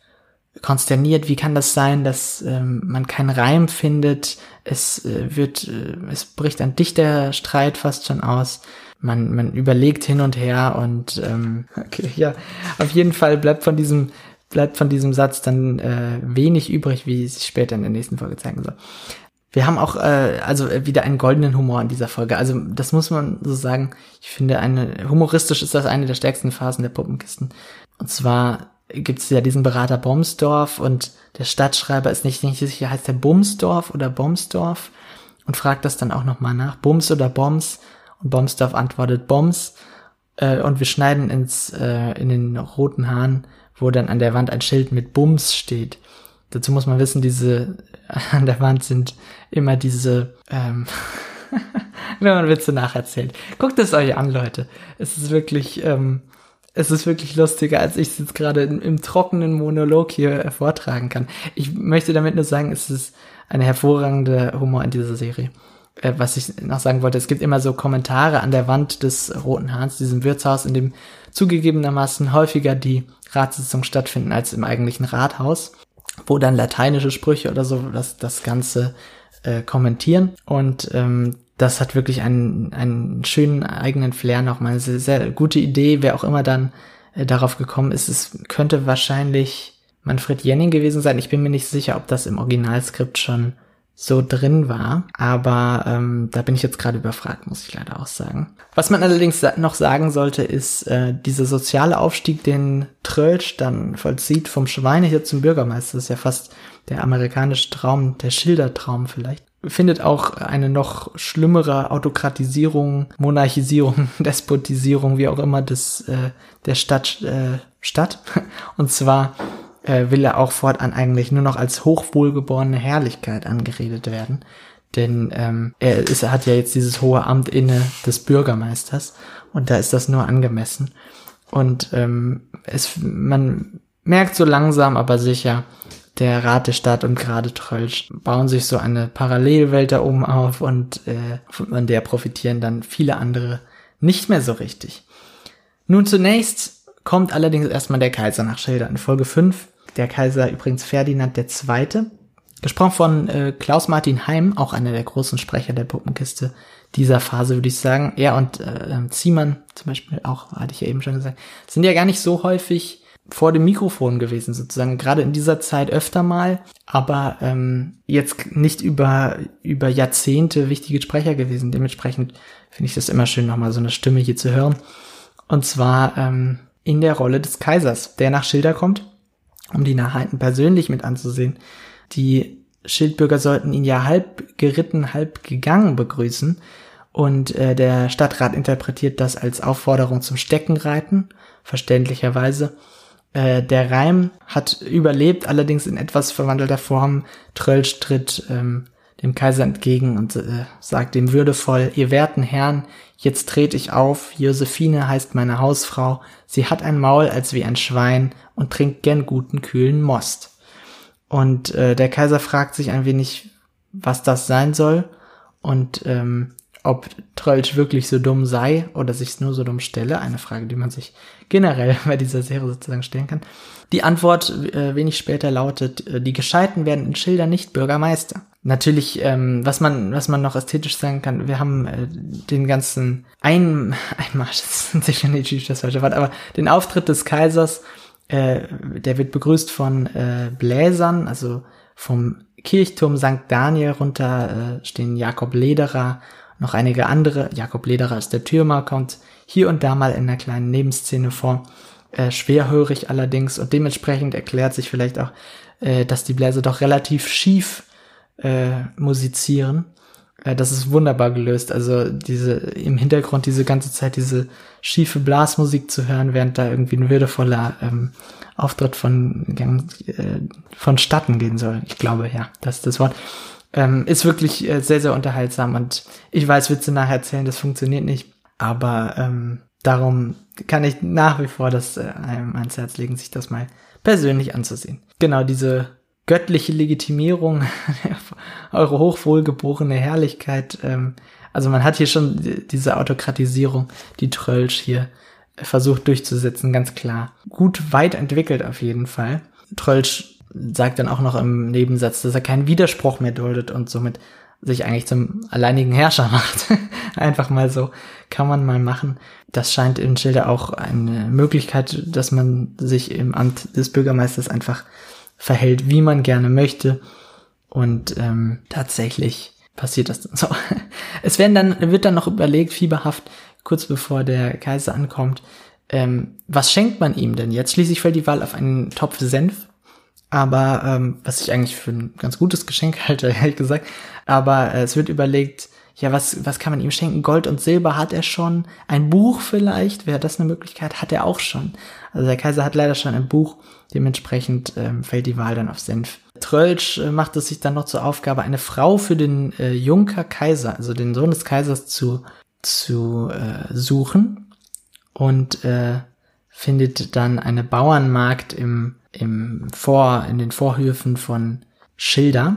konsterniert. Wie kann das sein, dass ähm, man keinen Reim findet? Es äh, wird, äh, es bricht ein dichter Streit fast schon aus. Man, man überlegt hin und her und ähm, (laughs) okay, ja, auf jeden Fall bleibt von diesem bleibt von diesem Satz dann äh, wenig übrig, wie es später in der nächsten Folge zeigen soll. Wir haben auch äh, also äh, wieder einen goldenen Humor in dieser Folge. Also das muss man so sagen. Ich finde, eine humoristisch ist das eine der stärksten Phasen der Puppenkisten. Und zwar gibt es ja diesen Berater Bomsdorf und der Stadtschreiber ist nicht, nicht sicher, heißt der Bumsdorf oder Bomsdorf und fragt das dann auch nochmal nach. Bums oder Boms? Und Bomsdorf antwortet Boms. Äh, und wir schneiden ins, äh, in den roten Haaren, wo dann an der Wand ein Schild mit Bums steht. Dazu muss man wissen, diese (laughs) an der Wand sind immer diese, ähm, (laughs) wenn man Witze nacherzählt. Guckt es euch an, Leute. Es ist wirklich, ähm, es ist wirklich lustiger, als ich es jetzt gerade im, im, trockenen Monolog hier vortragen kann. Ich möchte damit nur sagen, es ist eine hervorragende Humor in dieser Serie. Äh, was ich noch sagen wollte, es gibt immer so Kommentare an der Wand des Roten Hahns, diesem Wirtshaus, in dem zugegebenermaßen häufiger die Ratssitzungen stattfinden als im eigentlichen Rathaus wo dann lateinische Sprüche oder so das, das Ganze äh, kommentieren. Und ähm, das hat wirklich einen, einen schönen eigenen Flair nochmal. Eine sehr, sehr gute Idee, wer auch immer dann äh, darauf gekommen ist. Es könnte wahrscheinlich Manfred Jenning gewesen sein. Ich bin mir nicht sicher, ob das im Originalskript schon so drin war. Aber ähm, da bin ich jetzt gerade überfragt, muss ich leider auch sagen. Was man allerdings noch sagen sollte, ist äh, dieser soziale Aufstieg, den Trölsch dann vollzieht vom Schweinehirt zum Bürgermeister. Ist ja fast der amerikanische Traum, der Schildertraum vielleicht findet auch eine noch schlimmere Autokratisierung, Monarchisierung, (laughs) Despotisierung, wie auch immer, des, äh, der Stadt äh, statt. (laughs) Und zwar äh, will er auch fortan eigentlich nur noch als hochwohlgeborene Herrlichkeit angeredet werden. Denn ähm, er, ist, er hat ja jetzt dieses hohe Amt inne des Bürgermeisters und da ist das nur angemessen. Und ähm, es, man merkt so langsam, aber sicher, der Rat der Stadt und gerade Trölsch bauen sich so eine Parallelwelt da oben auf und äh, von der profitieren dann viele andere nicht mehr so richtig. Nun zunächst kommt allerdings erstmal der Kaiser nach Schilder in Folge 5 der Kaiser übrigens Ferdinand II. Gesprochen von äh, Klaus Martin Heim, auch einer der großen Sprecher der Puppenkiste, dieser Phase, würde ich sagen. Er und äh, Ziemann zum Beispiel auch, hatte ich ja eben schon gesagt, sind ja gar nicht so häufig vor dem Mikrofon gewesen, sozusagen, gerade in dieser Zeit öfter mal, aber ähm, jetzt nicht über, über Jahrzehnte wichtige Sprecher gewesen. Dementsprechend finde ich das immer schön, nochmal so eine Stimme hier zu hören. Und zwar ähm, in der Rolle des Kaisers, der nach Schilder kommt, um die Nachheiten persönlich mit anzusehen. Die Schildbürger sollten ihn ja halb geritten, halb gegangen begrüßen. Und äh, der Stadtrat interpretiert das als Aufforderung zum Steckenreiten, verständlicherweise. Äh, der Reim hat überlebt, allerdings in etwas verwandelter Form. Trölsch tritt ähm, dem Kaiser entgegen und äh, sagt ihm würdevoll, ihr werten Herrn, jetzt tret ich auf, Josephine heißt meine Hausfrau, sie hat ein Maul als wie ein Schwein und trinkt gern guten kühlen Most. Und äh, der Kaiser fragt sich ein wenig, was das sein soll und ähm, ob Trölsch wirklich so dumm sei oder sich nur so dumm stelle. Eine Frage, die man sich generell (laughs) bei dieser Serie sozusagen stellen kann. Die Antwort äh, wenig später lautet, äh, die Gescheiten werden in Schilder nicht Bürgermeister. Natürlich, ähm, was man was man noch ästhetisch sagen kann, wir haben äh, den ganzen Ein (laughs) Einmarsch, (laughs) das ist definitiv das falsche Wort, aber den Auftritt des Kaisers äh, der wird begrüßt von äh, Bläsern, also vom Kirchturm St. Daniel runter äh, stehen Jakob Lederer, noch einige andere. Jakob Lederer ist der Türmer, kommt hier und da mal in einer kleinen Nebenszene vor. Äh, schwerhörig allerdings und dementsprechend erklärt sich vielleicht auch, äh, dass die Bläser doch relativ schief äh, musizieren äh, das ist wunderbar gelöst. Also diese im Hintergrund diese ganze Zeit diese schiefe Blasmusik zu hören, während da irgendwie ein würdevoller ähm, Auftritt von äh, vonstatten gehen soll. Ich glaube, ja, das ist das Wort. Ähm, ist wirklich äh, sehr, sehr unterhaltsam und ich weiß, Witze nachher erzählen, das funktioniert nicht. Aber ähm, darum kann ich nach wie vor das äh, einem ans Herz legen, sich das mal persönlich anzusehen. Genau, diese göttliche Legitimierung, (laughs) eure hochwohlgeborene Herrlichkeit. Ähm, also man hat hier schon diese Autokratisierung, die Trölsch hier versucht durchzusetzen, ganz klar. Gut weit entwickelt auf jeden Fall. Trölsch sagt dann auch noch im Nebensatz, dass er keinen Widerspruch mehr duldet und somit sich eigentlich zum alleinigen Herrscher (laughs) macht. Einfach mal so kann man mal machen. Das scheint in Schilder auch eine Möglichkeit, dass man sich im Amt des Bürgermeisters einfach verhält, wie man gerne möchte. Und ähm, tatsächlich passiert das dann (laughs) so. Es werden dann, wird dann noch überlegt, fieberhaft, kurz bevor der Kaiser ankommt, ähm, was schenkt man ihm denn jetzt? Schließlich fällt die Wahl auf einen Topf Senf. Aber ähm, was ich eigentlich für ein ganz gutes Geschenk (laughs) halte, ehrlich gesagt. Aber äh, es wird überlegt, ja, was, was kann man ihm schenken? Gold und Silber hat er schon. Ein Buch vielleicht, wäre das eine Möglichkeit, hat er auch schon. Also der Kaiser hat leider schon ein Buch, dementsprechend ähm, fällt die Wahl dann auf Senf. Trölsch äh, macht es sich dann noch zur Aufgabe, eine Frau für den äh, Junker Kaiser, also den Sohn des Kaisers, zu, zu äh, suchen und äh, findet dann eine Bauernmarkt im, im Vor, in den Vorhöfen von Schilder.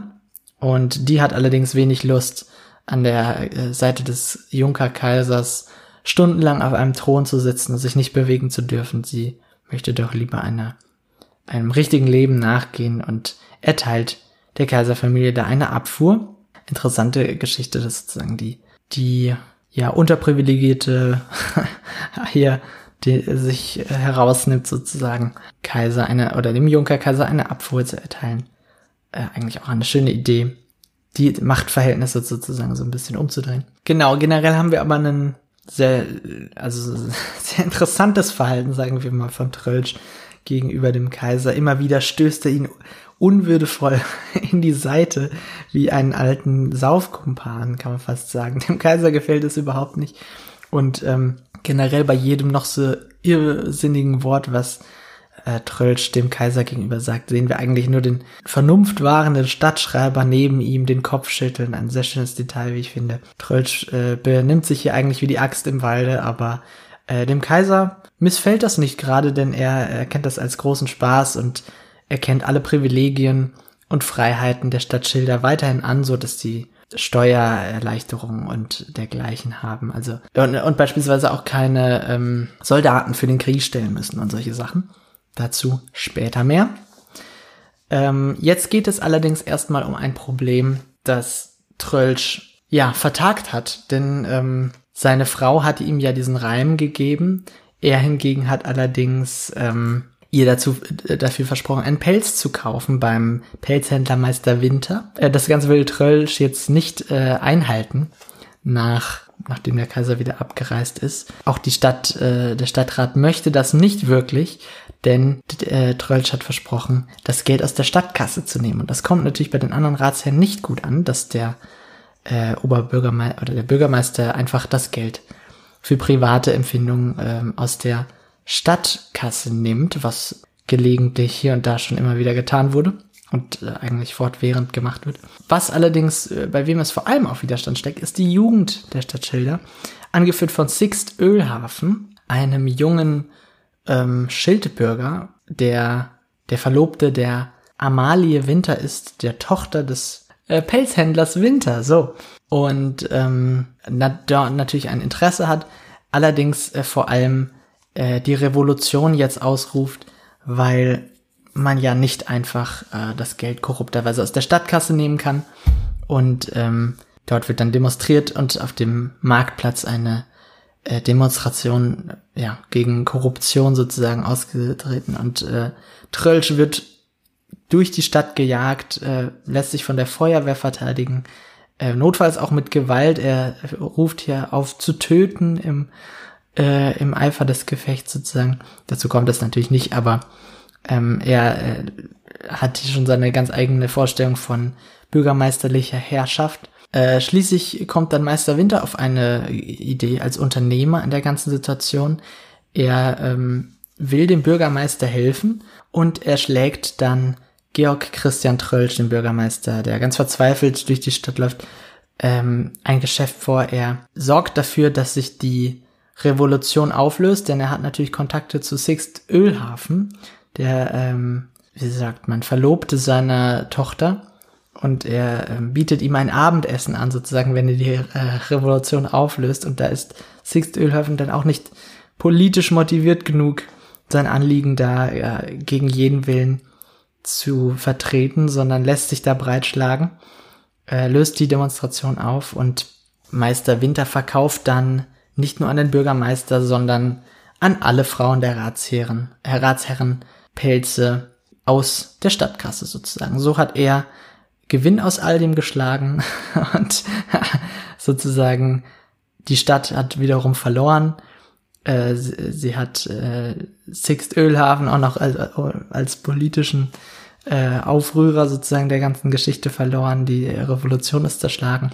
Und die hat allerdings wenig Lust, an der äh, Seite des Junker Kaisers stundenlang auf einem Thron zu sitzen und sich nicht bewegen zu dürfen. Sie möchte doch lieber einer, einem richtigen Leben nachgehen und erteilt der Kaiserfamilie da eine Abfuhr. Interessante Geschichte, dass sozusagen die, die ja unterprivilegierte (laughs) hier die sich herausnimmt, sozusagen Kaiser eine oder dem Junker Kaiser eine Abfuhr zu erteilen. Äh, eigentlich auch eine schöne Idee, die Machtverhältnisse sozusagen so ein bisschen umzudrehen. Genau, generell haben wir aber einen sehr, also sehr interessantes Verhalten, sagen wir mal, von Trölsch gegenüber dem Kaiser. Immer wieder stößt er ihn unwürdevoll (laughs) in die Seite, wie einen alten Saufkumpan, kann man fast sagen. Dem Kaiser gefällt es überhaupt nicht. Und ähm, generell bei jedem noch so irrsinnigen Wort, was äh, Trölsch dem Kaiser gegenüber sagt, sehen wir eigentlich nur den vernunftwahrenden Stadtschreiber neben ihm den Kopf schütteln. Ein sehr schönes Detail, wie ich finde. Trölsch äh, benimmt sich hier eigentlich wie die Axt im Walde, aber äh, dem Kaiser missfällt das nicht gerade, denn er erkennt das als großen Spaß und erkennt alle Privilegien und Freiheiten der Stadt Schilder weiterhin an, so dass die Steuererleichterungen und dergleichen haben. Also und, und beispielsweise auch keine ähm, Soldaten für den Krieg stellen müssen und solche Sachen. Dazu später mehr. Ähm, jetzt geht es allerdings erstmal um ein Problem, das Trölsch ja, vertagt hat. Denn ähm, seine Frau hatte ihm ja diesen Reim gegeben. Er hingegen hat allerdings ähm, ihr dazu äh, dafür versprochen, einen Pelz zu kaufen beim Pelzhändler Meister Winter. Äh, das Ganze will Trölsch jetzt nicht äh, einhalten, nach, nachdem der Kaiser wieder abgereist ist. Auch die Stadt, äh, der Stadtrat möchte das nicht wirklich, denn äh, Trölsch hat versprochen, das Geld aus der Stadtkasse zu nehmen. Und das kommt natürlich bei den anderen Ratsherren nicht gut an, dass der äh, Oberbürgermeister oder der Bürgermeister einfach das Geld für private Empfindungen ähm, aus der Stadtkasse nimmt, was gelegentlich hier und da schon immer wieder getan wurde und äh, eigentlich fortwährend gemacht wird. Was allerdings, äh, bei wem es vor allem auf Widerstand steckt, ist die Jugend der Stadt Schilder, angeführt von Sixt Ölhafen, einem jungen ähm, Schildbürger, der der Verlobte der Amalie Winter ist, der Tochter des äh, Pelzhändlers Winter, so. Und ähm, na, da natürlich ein Interesse hat, allerdings äh, vor allem äh, die Revolution jetzt ausruft, weil man ja nicht einfach äh, das Geld korrupterweise aus der Stadtkasse nehmen kann. Und ähm, dort wird dann demonstriert und auf dem Marktplatz eine äh, Demonstration ja, gegen Korruption sozusagen ausgetreten. Und äh, Trölsch wird durch die Stadt gejagt, äh, lässt sich von der Feuerwehr verteidigen, äh, notfalls auch mit Gewalt. Er ruft hier auf zu töten im, äh, im Eifer des Gefechts sozusagen. Dazu kommt es natürlich nicht, aber ähm, er äh, hat schon seine ganz eigene Vorstellung von bürgermeisterlicher Herrschaft. Äh, schließlich kommt dann Meister Winter auf eine Idee als Unternehmer in der ganzen Situation. Er ähm, will dem Bürgermeister helfen und er schlägt dann Georg Christian Trölsch, den Bürgermeister, der ganz verzweifelt durch die Stadt läuft, ähm, ein Geschäft vor. Er sorgt dafür, dass sich die Revolution auflöst, denn er hat natürlich Kontakte zu Sixt Ölhafen, der, ähm, wie sagt man, Verlobte seiner Tochter. Und er ähm, bietet ihm ein Abendessen an, sozusagen, wenn er die äh, Revolution auflöst. Und da ist Sixt Ölhafen dann auch nicht politisch motiviert genug, sein Anliegen da äh, gegen jeden Willen zu vertreten, sondern lässt sich da breitschlagen, äh, löst die Demonstration auf und Meister Winter verkauft dann nicht nur an den Bürgermeister, sondern an alle Frauen der Ratsherren, äh, Ratsherren Pelze aus der Stadtkasse sozusagen. So hat er Gewinn aus all dem geschlagen (laughs) und (laughs) sozusagen die Stadt hat wiederum verloren. Äh, sie, sie, hat äh, Sixt Ölhafen auch noch als, als politischen äh, Aufrührer sozusagen der ganzen Geschichte verloren, die Revolution ist zerschlagen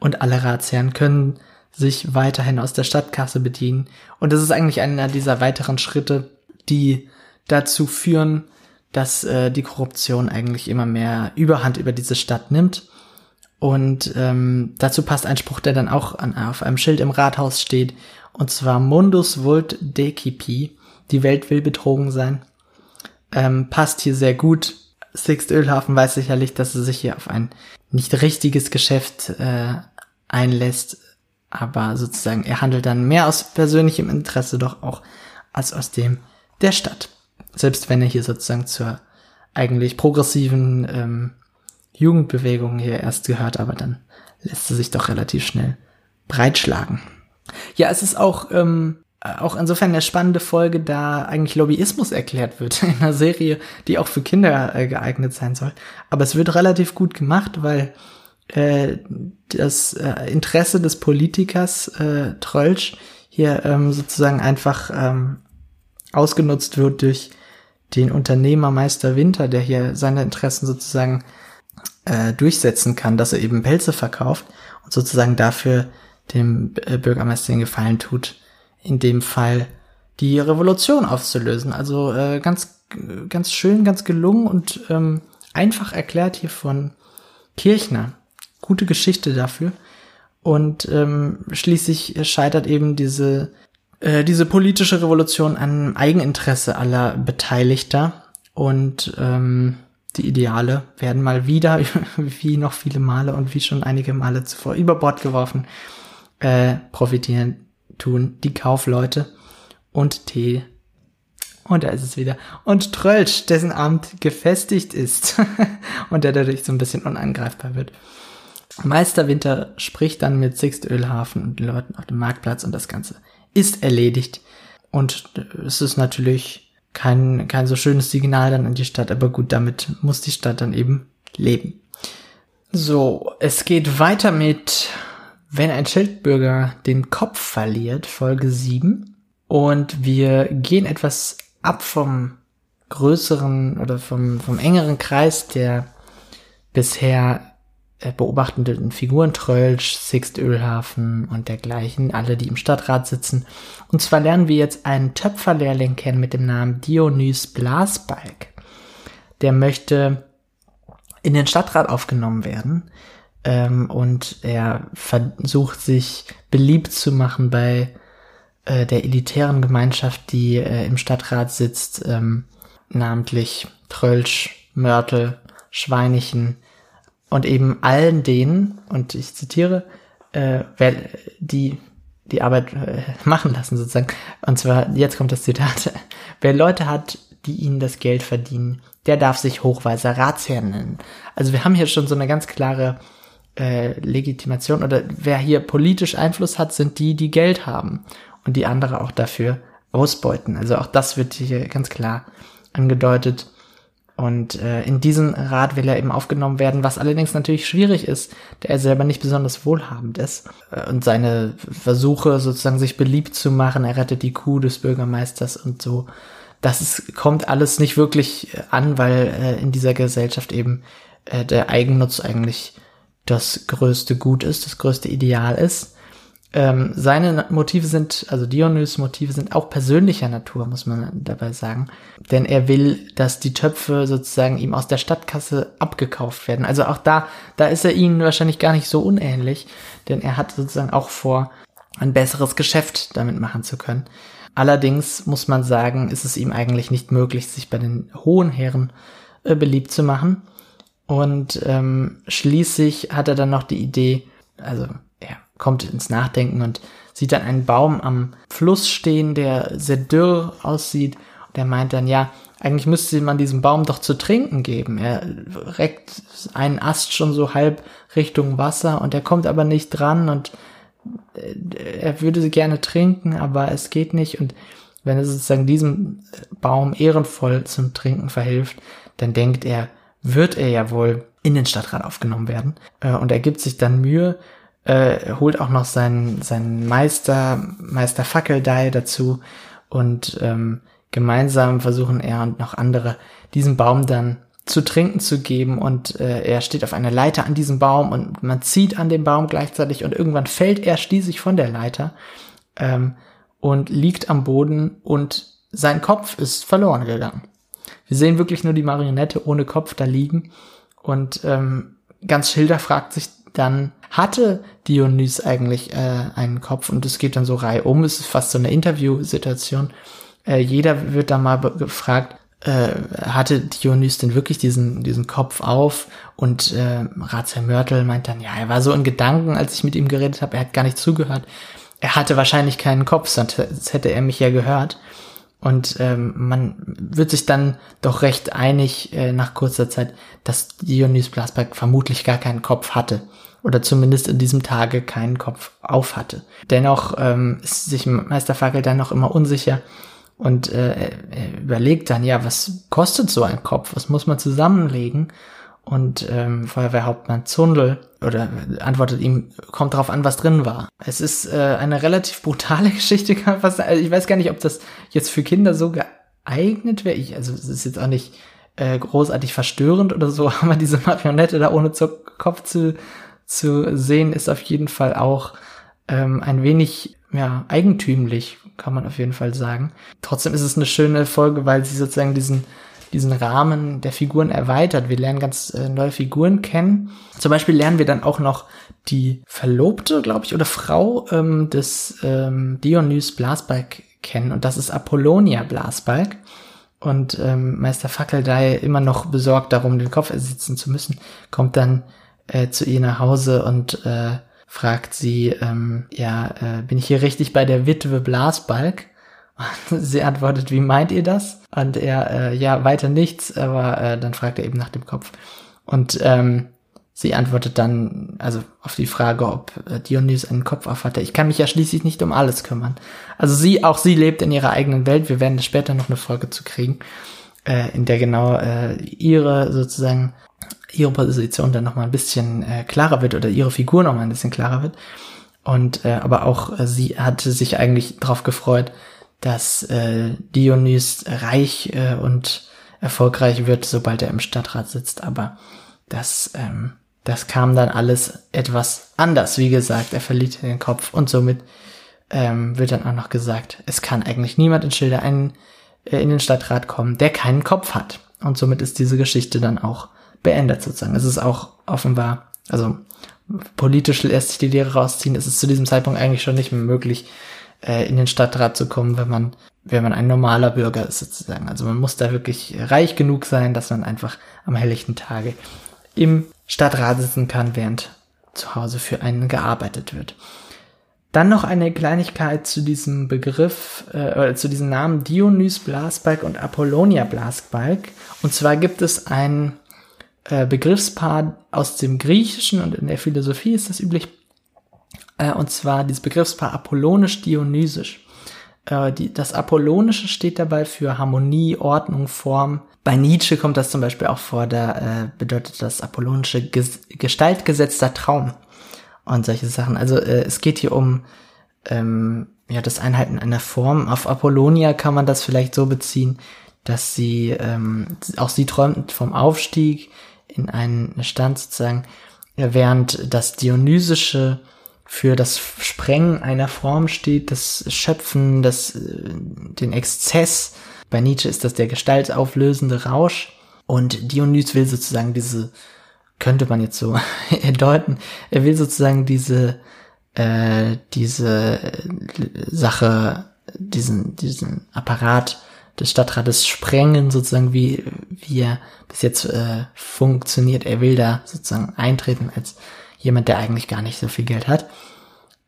und alle Ratsherren können sich weiterhin aus der Stadtkasse bedienen. Und das ist eigentlich einer dieser weiteren Schritte, die dazu führen, dass äh, die Korruption eigentlich immer mehr Überhand über diese Stadt nimmt. Und ähm, dazu passt ein Spruch, der dann auch an, auf einem Schild im Rathaus steht, und zwar Mundus vult decipi, die Welt will betrogen sein. Ähm, passt hier sehr gut Sixt Ölhafen weiß sicherlich, dass er sich hier auf ein nicht richtiges Geschäft äh, einlässt, aber sozusagen er handelt dann mehr aus persönlichem Interesse doch auch als aus dem der Stadt. Selbst wenn er hier sozusagen zur eigentlich progressiven ähm, Jugendbewegung hier erst gehört, aber dann lässt er sich doch relativ schnell breitschlagen. Ja, es ist auch ähm, äh, auch insofern eine spannende Folge, da eigentlich Lobbyismus erklärt wird (laughs) in einer Serie, die auch für Kinder äh, geeignet sein soll. Aber es wird relativ gut gemacht, weil äh, das äh, Interesse des Politikers äh, Trollsch hier ähm, sozusagen einfach ähm, ausgenutzt wird durch den Unternehmer Meister Winter, der hier seine Interessen sozusagen äh, durchsetzen kann, dass er eben Pelze verkauft und sozusagen dafür dem äh, Bürgermeister den Gefallen tut, in dem Fall die Revolution aufzulösen. Also äh, ganz, ganz schön, ganz gelungen und ähm, einfach erklärt hier von Kirchner. Gute Geschichte dafür. Und ähm, schließlich scheitert eben diese, äh, diese politische Revolution an Eigeninteresse aller Beteiligter. Und ähm, die Ideale werden mal wieder, (laughs) wie noch viele Male und wie schon einige Male zuvor, über Bord geworfen. Äh, profitieren tun die Kaufleute und Tee. Und da ist es wieder. Und Trölsch, dessen Amt gefestigt ist (laughs) und der dadurch so ein bisschen unangreifbar wird. Meister Winter spricht dann mit Sixt Ölhafen und den Leuten auf dem Marktplatz und das Ganze ist erledigt. Und es ist natürlich kein, kein so schönes Signal dann an die Stadt, aber gut, damit muss die Stadt dann eben leben. So, es geht weiter mit, wenn ein Schildbürger den Kopf verliert, Folge 7. Und wir gehen etwas ab vom größeren oder vom, vom engeren Kreis der bisher beobachtenden Figuren Trölsch, Sixt Ölhafen und dergleichen, alle, die im Stadtrat sitzen. Und zwar lernen wir jetzt einen Töpferlehrling kennen mit dem Namen Dionys Blasbalg. Der möchte in den Stadtrat aufgenommen werden ähm, und er versucht sich beliebt zu machen bei äh, der elitären Gemeinschaft, die äh, im Stadtrat sitzt, ähm, namentlich Trölsch, Mörtel, Schweinichen, und eben allen denen, und ich zitiere, äh, die die Arbeit äh, (laughs) machen lassen sozusagen. Und zwar, jetzt kommt das Zitat, (laughs) wer Leute hat, die ihnen das Geld verdienen, der darf sich Hochweiser Ratsherr nennen. Also wir haben hier schon so eine ganz klare äh, Legitimation oder wer hier politisch Einfluss hat, sind die, die Geld haben und die andere auch dafür ausbeuten. Also auch das wird hier ganz klar angedeutet. Und äh, in diesen Rat will er eben aufgenommen werden, was allerdings natürlich schwierig ist, da er selber nicht besonders wohlhabend ist. Äh, und seine Versuche, sozusagen sich beliebt zu machen, er rettet die Kuh des Bürgermeisters und so, das ist, kommt alles nicht wirklich äh, an, weil äh, in dieser Gesellschaft eben äh, der Eigennutz eigentlich das größte Gut ist, das größte Ideal ist. Ähm, seine Motive sind, also Dionys Motive sind auch persönlicher Natur, muss man dabei sagen. Denn er will, dass die Töpfe sozusagen ihm aus der Stadtkasse abgekauft werden. Also auch da, da ist er ihnen wahrscheinlich gar nicht so unähnlich, denn er hat sozusagen auch vor, ein besseres Geschäft damit machen zu können. Allerdings muss man sagen, ist es ihm eigentlich nicht möglich, sich bei den hohen Herren äh, beliebt zu machen. Und ähm, schließlich hat er dann noch die Idee, also kommt ins Nachdenken und sieht dann einen Baum am Fluss stehen, der sehr dürr aussieht. Und er meint dann, ja, eigentlich müsste man diesem Baum doch zu trinken geben. Er reckt einen Ast schon so halb Richtung Wasser und er kommt aber nicht dran und äh, er würde sie gerne trinken, aber es geht nicht. Und wenn er sozusagen diesem Baum ehrenvoll zum Trinken verhilft, dann denkt er, wird er ja wohl in den Stadtrat aufgenommen werden. Äh, und er gibt sich dann Mühe, äh, holt auch noch seinen, seinen Meister, Meister Fackeldei dazu und ähm, gemeinsam versuchen er und noch andere diesen Baum dann zu trinken zu geben und äh, er steht auf einer Leiter an diesem Baum und man zieht an dem Baum gleichzeitig und irgendwann fällt er schließlich von der Leiter ähm, und liegt am Boden und sein Kopf ist verloren gegangen. Wir sehen wirklich nur die Marionette ohne Kopf da liegen und ähm, ganz Schilder fragt sich dann, hatte Dionys eigentlich äh, einen Kopf und es geht dann so reihum, es ist fast so eine Interviewsituation. Äh, jeder wird dann mal gefragt, äh, hatte Dionys denn wirklich diesen, diesen Kopf auf? Und äh, Ratsherr Mörtel meint dann, ja, er war so in Gedanken, als ich mit ihm geredet habe, er hat gar nicht zugehört. Er hatte wahrscheinlich keinen Kopf, sonst hätte er mich ja gehört. Und ähm, man wird sich dann doch recht einig äh, nach kurzer Zeit, dass Dionys Blasberg vermutlich gar keinen Kopf hatte oder zumindest in diesem Tage keinen Kopf auf hatte. Dennoch ähm, ist sich Meister Fackel dann noch immer unsicher und äh, er überlegt dann, ja, was kostet so ein Kopf? Was muss man zusammenlegen? Und ähm, Feuerwehrhauptmann Zundel oder antwortet ihm, kommt drauf an, was drin war. Es ist äh, eine relativ brutale (laughs) Geschichte, fast, also ich weiß gar nicht, ob das jetzt für Kinder so geeignet wäre. Ich, also es ist jetzt auch nicht äh, großartig verstörend oder so, (laughs) aber diese Marionette da ohne Kopf zu zu sehen, ist auf jeden Fall auch ähm, ein wenig ja, eigentümlich, kann man auf jeden Fall sagen. Trotzdem ist es eine schöne Folge, weil sie sozusagen diesen, diesen Rahmen der Figuren erweitert. Wir lernen ganz äh, neue Figuren kennen. Zum Beispiel lernen wir dann auch noch die Verlobte, glaube ich, oder Frau ähm, des ähm, Dionys Blasbalg kennen. Und das ist Apollonia Blasbalg. Und ähm, Meister Fackeldei immer noch besorgt darum, den Kopf ersitzen zu müssen, kommt dann äh, zu ihr nach Hause und äh, fragt sie, ähm, ja, äh, bin ich hier richtig bei der Witwe Blasbalg? (laughs) Sie antwortet, wie meint ihr das? Und er, äh, ja, weiter nichts, aber äh, dann fragt er eben nach dem Kopf. Und ähm, sie antwortet dann, also auf die Frage, ob äh, Dionys einen Kopf auf hatte. Ich kann mich ja schließlich nicht um alles kümmern. Also sie, auch sie lebt in ihrer eigenen Welt. Wir werden später noch eine Folge zu kriegen, äh, in der genau äh, ihre sozusagen ihre Position dann nochmal ein bisschen äh, klarer wird oder ihre Figur nochmal ein bisschen klarer wird. Und äh, aber auch äh, sie hatte sich eigentlich darauf gefreut, dass äh, Dionys reich äh, und erfolgreich wird, sobald er im Stadtrat sitzt. Aber das, ähm, das kam dann alles etwas anders. Wie gesagt, er verliert den Kopf und somit ähm, wird dann auch noch gesagt, es kann eigentlich niemand in Schilder einen, äh, in den Stadtrat kommen, der keinen Kopf hat. Und somit ist diese Geschichte dann auch beendet sozusagen. Es ist auch offenbar, also politisch lässt sich die Lehre rausziehen. Es ist zu diesem Zeitpunkt eigentlich schon nicht mehr möglich, äh, in den Stadtrat zu kommen, wenn man, wenn man ein normaler Bürger ist sozusagen. Also man muss da wirklich reich genug sein, dass man einfach am helllichten Tage im Stadtrat sitzen kann, während zu Hause für einen gearbeitet wird. Dann noch eine Kleinigkeit zu diesem Begriff, äh, zu diesem Namen Dionys Blasbalg und Apollonia Blasbalg. Und zwar gibt es ein äh, Begriffspaar aus dem Griechischen und in der Philosophie ist das üblich, äh, und zwar dieses Begriffspaar apollonisch-dionysisch. Äh, das Apollonische steht dabei für Harmonie, Ordnung, Form. Bei Nietzsche kommt das zum Beispiel auch vor, da äh, bedeutet das Apollonische Ges gestaltgesetzter Traum und solche Sachen. Also es geht hier um ähm, ja das Einhalten einer Form. Auf Apollonia kann man das vielleicht so beziehen, dass sie ähm, auch sie träumt vom Aufstieg in einen Stand sozusagen, während das Dionysische für das Sprengen einer Form steht, das Schöpfen, das, äh, den Exzess. Bei Nietzsche ist das der gestaltauflösende Rausch. Und Dionys will sozusagen diese, könnte man jetzt so (laughs) deuten, er will sozusagen diese, äh, diese Sache, diesen, diesen Apparat des Stadtrates sprengen, sozusagen, wie, wie er bis jetzt äh, funktioniert. Er will da sozusagen eintreten als jemand, der eigentlich gar nicht so viel Geld hat.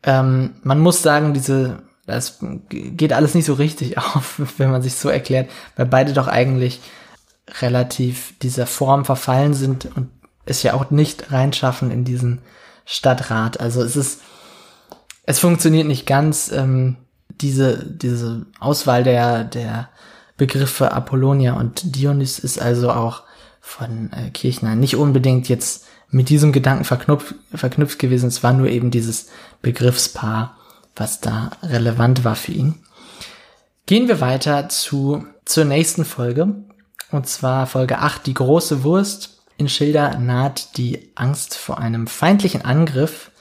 Ähm, man muss sagen, diese, das geht alles nicht so richtig (laughs) auf, wenn man sich so erklärt, weil beide doch eigentlich relativ dieser Form verfallen sind und es ja auch nicht reinschaffen in diesen Stadtrat. Also es ist, es funktioniert nicht ganz. Ähm, diese, diese Auswahl der, der Begriffe Apollonia und Dionys ist also auch von äh, Kirchner nicht unbedingt jetzt mit diesem Gedanken verknüpft, verknüpft gewesen. Es war nur eben dieses Begriffspaar, was da relevant war für ihn. Gehen wir weiter zu, zur nächsten Folge. Und zwar Folge 8, die große Wurst. In Schilder naht die Angst vor einem feindlichen Angriff.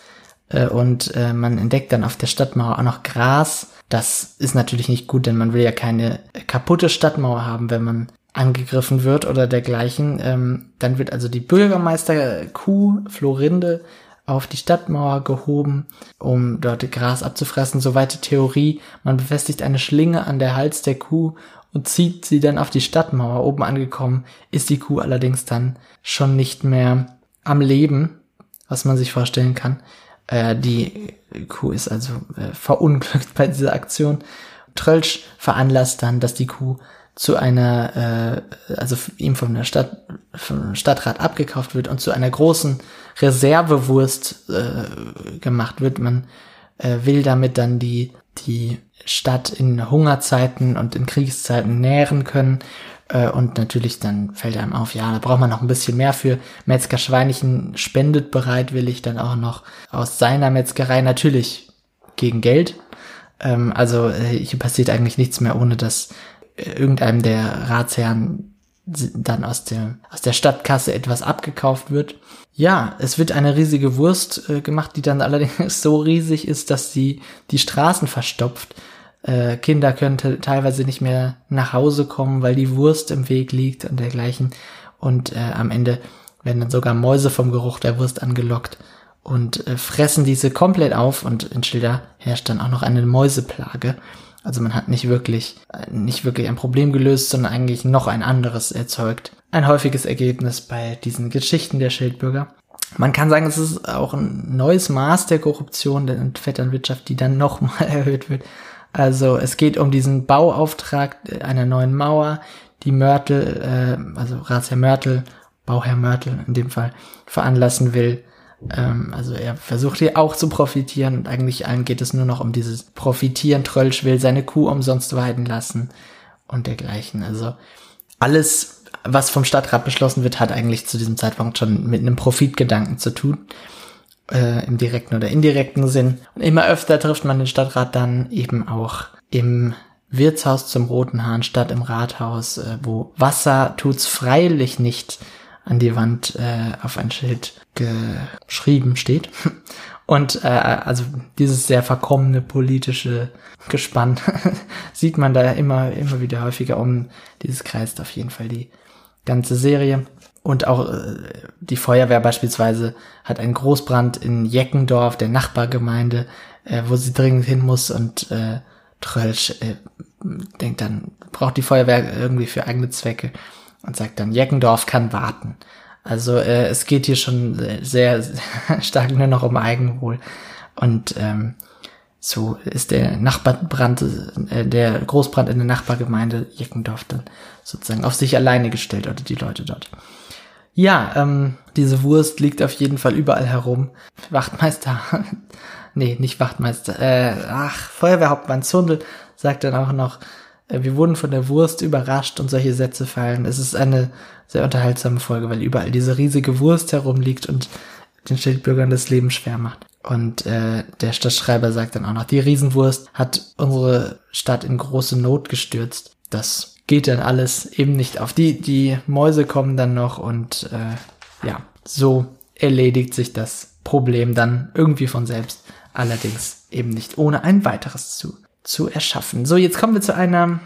Äh, und äh, man entdeckt dann auf der Stadtmauer auch noch Gras. Das ist natürlich nicht gut, denn man will ja keine kaputte Stadtmauer haben, wenn man angegriffen wird oder dergleichen. Ähm, dann wird also die Bürgermeister-Kuh Florinde auf die Stadtmauer gehoben, um dort Gras abzufressen. Soweit die Theorie. Man befestigt eine Schlinge an der Hals der Kuh und zieht sie dann auf die Stadtmauer. Oben angekommen ist die Kuh allerdings dann schon nicht mehr am Leben, was man sich vorstellen kann. Äh, die Kuh ist also äh, verunglückt (laughs) bei dieser Aktion. Trölsch veranlasst dann, dass die Kuh zu einer, äh, also ihm von der Stadt, vom Stadtrat abgekauft wird und zu einer großen Reservewurst äh, gemacht wird. Man äh, will damit dann die, die Stadt in Hungerzeiten und in Kriegszeiten nähren können. Äh, und natürlich dann fällt einem auf, ja, da braucht man noch ein bisschen mehr für. Metzger Schweinchen spendet bereitwillig dann auch noch aus seiner Metzgerei natürlich gegen Geld. Ähm, also äh, hier passiert eigentlich nichts mehr, ohne dass irgendeinem der Ratsherren dann aus der, aus der Stadtkasse etwas abgekauft wird. Ja, es wird eine riesige Wurst äh, gemacht, die dann (laughs) allerdings so riesig ist, dass sie die Straßen verstopft. Äh, Kinder können teilweise nicht mehr nach Hause kommen, weil die Wurst im Weg liegt und dergleichen. Und äh, am Ende werden dann sogar Mäuse vom Geruch der Wurst angelockt und äh, fressen diese komplett auf und in Schilder herrscht dann auch noch eine Mäuseplage. Also man hat nicht wirklich, nicht wirklich ein Problem gelöst, sondern eigentlich noch ein anderes erzeugt. Ein häufiges Ergebnis bei diesen Geschichten der Schildbürger. Man kann sagen, es ist auch ein neues Maß der Korruption der Vetternwirtschaft, die dann nochmal (laughs) erhöht wird. Also es geht um diesen Bauauftrag einer neuen Mauer, die Mörtel, äh, also Ratsherr Mörtel Bauherr Mörtel in dem Fall, veranlassen will. Ähm, also er versucht hier auch zu profitieren und eigentlich allen geht es nur noch um dieses Profitieren. Trölsch will seine Kuh umsonst weiden lassen und dergleichen. Also alles, was vom Stadtrat beschlossen wird, hat eigentlich zu diesem Zeitpunkt schon mit einem Profitgedanken zu tun. Äh, Im direkten oder indirekten Sinn. Und immer öfter trifft man den Stadtrat dann eben auch im Wirtshaus zum Roten Hahn statt im Rathaus, äh, wo Wasser tut's freilich nicht an die Wand äh, auf ein Schild geschrieben steht. (laughs) Und äh, also dieses sehr verkommene politische Gespann (laughs) sieht man da immer, immer wieder häufiger um. Dieses kreist auf jeden Fall die ganze Serie. Und auch äh, die Feuerwehr beispielsweise hat einen Großbrand in Jeckendorf, der Nachbargemeinde, äh, wo sie dringend hin muss und äh, Trölsch äh, denkt dann, braucht die Feuerwehr irgendwie für eigene Zwecke und sagt dann, Jeckendorf kann warten. Also äh, es geht hier schon sehr, sehr (laughs) stark nur noch um Eigenwohl. Und ähm, so ist der Nachbarbrand, äh, der Großbrand in der Nachbargemeinde Jeckendorf dann sozusagen auf sich alleine gestellt oder die Leute dort. Ja, ähm, diese Wurst liegt auf jeden Fall überall herum. Wachtmeister, (laughs) nee, nicht Wachtmeister, äh, ach, Feuerwehrhauptmann Zundel sagt dann auch noch, äh, wir wurden von der Wurst überrascht und solche Sätze fallen. Es ist eine sehr unterhaltsame Folge, weil überall diese riesige Wurst herumliegt und den Schildbürgern das Leben schwer macht. Und äh, der Stadtschreiber sagt dann auch noch, die Riesenwurst hat unsere Stadt in große Not gestürzt. Das geht dann alles eben nicht auf. Die, die Mäuse kommen dann noch und äh, ja, so erledigt sich das Problem dann irgendwie von selbst. Allerdings eben nicht ohne ein weiteres zu zu erschaffen. So, jetzt kommen wir zu einer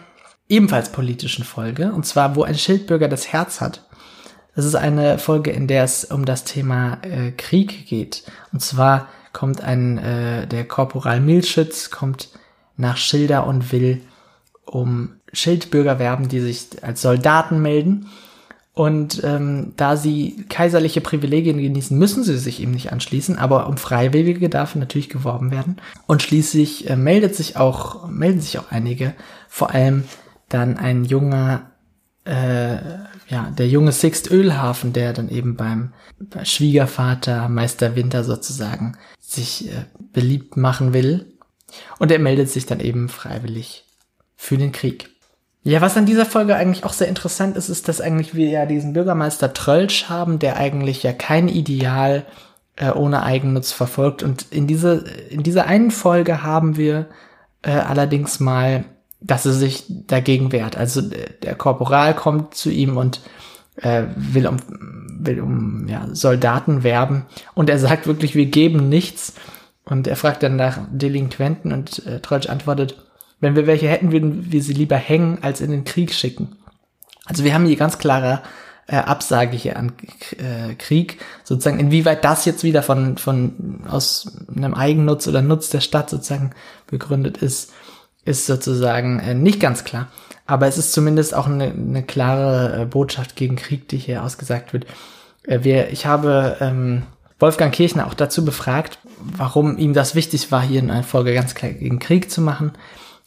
ebenfalls politischen Folge, und zwar, wo ein Schildbürger das Herz hat. Das ist eine Folge, in der es um das Thema äh, Krieg geht. Und zwar kommt ein, äh, der Korporal Milschütz kommt nach Schilder und will um Schildbürger werben, die sich als Soldaten melden. Und ähm, da sie kaiserliche Privilegien genießen, müssen sie sich ihm nicht anschließen, aber um Freiwillige darf natürlich geworben werden. Und schließlich äh, meldet sich auch, melden sich auch einige, vor allem dann ein junger, äh, ja, der junge Sixt Ölhafen, der dann eben beim, Schwiegervater Meister Winter sozusagen sich äh, beliebt machen will. Und er meldet sich dann eben freiwillig für den Krieg. Ja, was an dieser Folge eigentlich auch sehr interessant ist, ist, dass eigentlich wir ja diesen Bürgermeister Trölsch haben, der eigentlich ja kein Ideal äh, ohne Eigennutz verfolgt. Und in, diese, in dieser einen Folge haben wir äh, allerdings mal, dass er sich dagegen wehrt. Also äh, der Korporal kommt zu ihm und äh, will um, will um ja, Soldaten werben. Und er sagt wirklich, wir geben nichts. Und er fragt dann nach Delinquenten und äh, Trölsch antwortet, wenn wir welche hätten, würden wir sie lieber hängen, als in den Krieg schicken. Also wir haben hier ganz klare äh, Absage hier an äh, Krieg, sozusagen, inwieweit das jetzt wieder von, von, aus einem Eigennutz oder Nutz der Stadt sozusagen begründet ist, ist sozusagen äh, nicht ganz klar. Aber es ist zumindest auch eine, eine klare äh, Botschaft gegen Krieg, die hier ausgesagt wird. Äh, wir, ich habe ähm, Wolfgang Kirchner auch dazu befragt, warum ihm das wichtig war, hier in einer Folge ganz klar gegen Krieg zu machen.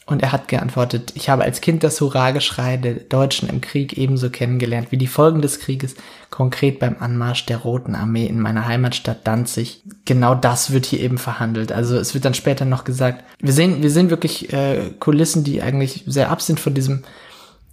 Und er hat geantwortet, ich habe als Kind das Hurrageschrei der Deutschen im Krieg ebenso kennengelernt wie die Folgen des Krieges, konkret beim Anmarsch der Roten Armee in meiner Heimatstadt Danzig. Genau das wird hier eben verhandelt. Also es wird dann später noch gesagt, wir sehen, wir sehen wirklich äh, Kulissen, die eigentlich sehr ab sind von diesem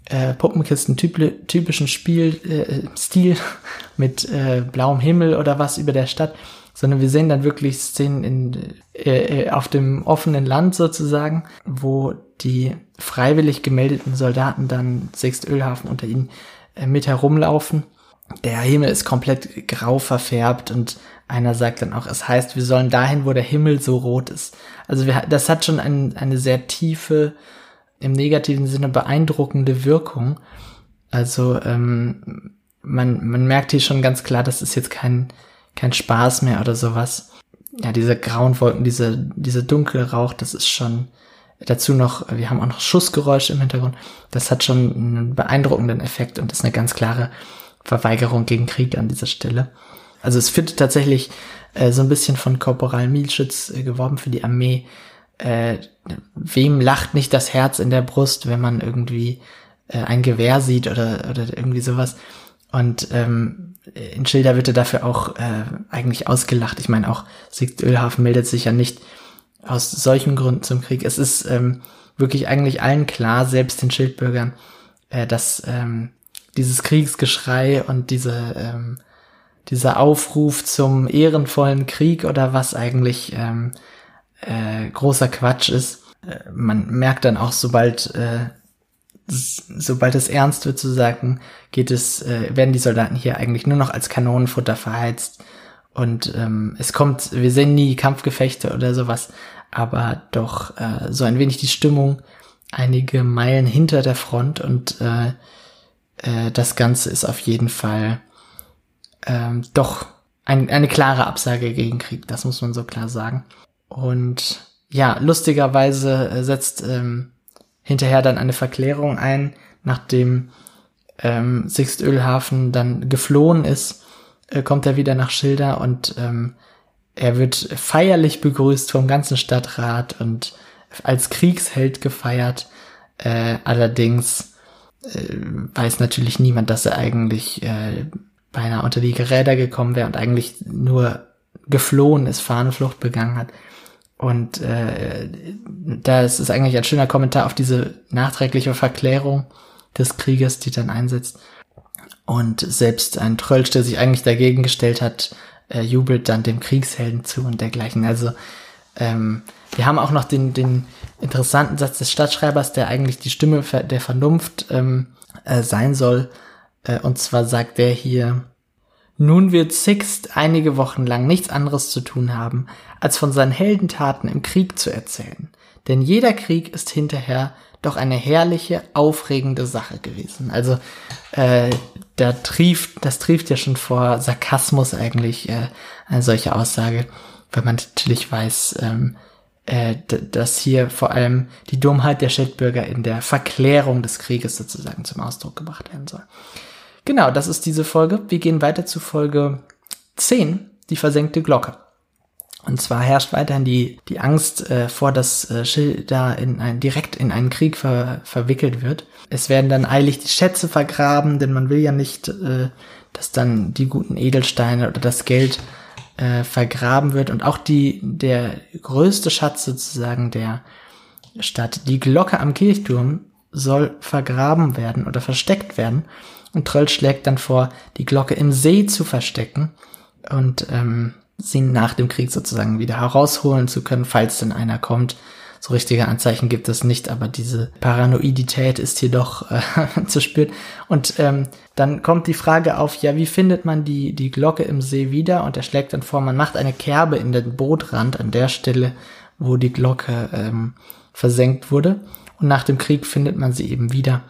äh, Puppenkisten-typischen Spiel, äh, Stil (laughs) mit äh, blauem Himmel oder was über der Stadt sondern wir sehen dann wirklich Szenen in, äh, äh, auf dem offenen Land sozusagen, wo die freiwillig gemeldeten Soldaten dann Sixt Ölhafen unter ihnen äh, mit herumlaufen. Der Himmel ist komplett grau verfärbt und einer sagt dann auch, es heißt, wir sollen dahin, wo der Himmel so rot ist. Also wir, das hat schon ein, eine sehr tiefe, im negativen Sinne beeindruckende Wirkung. Also ähm, man, man merkt hier schon ganz klar, das ist jetzt kein kein Spaß mehr oder sowas. Ja, diese grauen Wolken, diese, diese dunkle Rauch, das ist schon dazu noch, wir haben auch noch Schussgeräusche im Hintergrund. Das hat schon einen beeindruckenden Effekt und ist eine ganz klare Verweigerung gegen Krieg an dieser Stelle. Also es wird tatsächlich äh, so ein bisschen von Korporal Mielschütz äh, geworben für die Armee. Äh, wem lacht nicht das Herz in der Brust, wenn man irgendwie äh, ein Gewehr sieht oder, oder irgendwie sowas. Und ähm, in Schilder wird er dafür auch äh, eigentlich ausgelacht. Ich meine, auch Siegt Ölhafen meldet sich ja nicht aus solchen Gründen zum Krieg. Es ist ähm, wirklich eigentlich allen klar, selbst den Schildbürgern, äh, dass ähm, dieses Kriegsgeschrei und diese, ähm, dieser Aufruf zum ehrenvollen Krieg oder was eigentlich ähm, äh, großer Quatsch ist. Äh, man merkt dann auch, sobald äh, sobald es ernst wird zu sagen, geht es, äh, werden die Soldaten hier eigentlich nur noch als Kanonenfutter verheizt. Und ähm, es kommt, wir sehen nie Kampfgefechte oder sowas, aber doch äh, so ein wenig die Stimmung einige Meilen hinter der Front und äh, äh, das Ganze ist auf jeden Fall ähm, doch ein, eine klare Absage gegen Krieg, das muss man so klar sagen. Und ja, lustigerweise äh, setzt ähm, hinterher dann eine Verklärung ein, nachdem ähm, Sixt Ölhafen dann geflohen ist, äh, kommt er wieder nach Schilder und ähm, er wird feierlich begrüßt vom ganzen Stadtrat und als Kriegsheld gefeiert. Äh, allerdings äh, weiß natürlich niemand, dass er eigentlich äh, beinahe unter die Geräder gekommen wäre und eigentlich nur geflohen ist, Fahnenflucht begangen hat. Und äh, da ist eigentlich ein schöner Kommentar auf diese nachträgliche Verklärung des Krieges, die dann einsetzt. Und selbst ein Trölsch, der sich eigentlich dagegen gestellt hat, äh, jubelt dann dem Kriegshelden zu und dergleichen. Also ähm, wir haben auch noch den, den interessanten Satz des Stadtschreibers, der eigentlich die Stimme der Vernunft ähm, äh, sein soll. Äh, und zwar sagt der hier, nun wird Sixt einige Wochen lang nichts anderes zu tun haben, als von seinen Heldentaten im Krieg zu erzählen. Denn jeder Krieg ist hinterher doch eine herrliche, aufregende Sache gewesen. Also äh, da trieft, das trieft ja schon vor Sarkasmus eigentlich äh, eine solche Aussage, wenn man natürlich weiß, ähm, äh, dass hier vor allem die Dummheit der Schildbürger in der Verklärung des Krieges sozusagen zum Ausdruck gebracht werden soll. Genau, das ist diese Folge. Wir gehen weiter zu Folge 10, die versenkte Glocke. Und zwar herrscht weiterhin die, die Angst äh, vor, dass äh, Schild da in ein, direkt in einen Krieg ver, verwickelt wird. Es werden dann eilig die Schätze vergraben, denn man will ja nicht, äh, dass dann die guten Edelsteine oder das Geld äh, vergraben wird. Und auch die, der größte Schatz sozusagen der Stadt, die Glocke am Kirchturm, soll vergraben werden oder versteckt werden. Und Tröll schlägt dann vor, die Glocke im See zu verstecken und ähm, sie nach dem Krieg sozusagen wieder herausholen zu können, falls denn einer kommt. So richtige Anzeichen gibt es nicht, aber diese Paranoidität ist hier doch äh, (laughs) zu spüren. Und ähm, dann kommt die Frage auf, ja, wie findet man die, die Glocke im See wieder? Und er schlägt dann vor, man macht eine Kerbe in den Bootrand an der Stelle, wo die Glocke ähm, versenkt wurde. Und nach dem Krieg findet man sie eben wieder.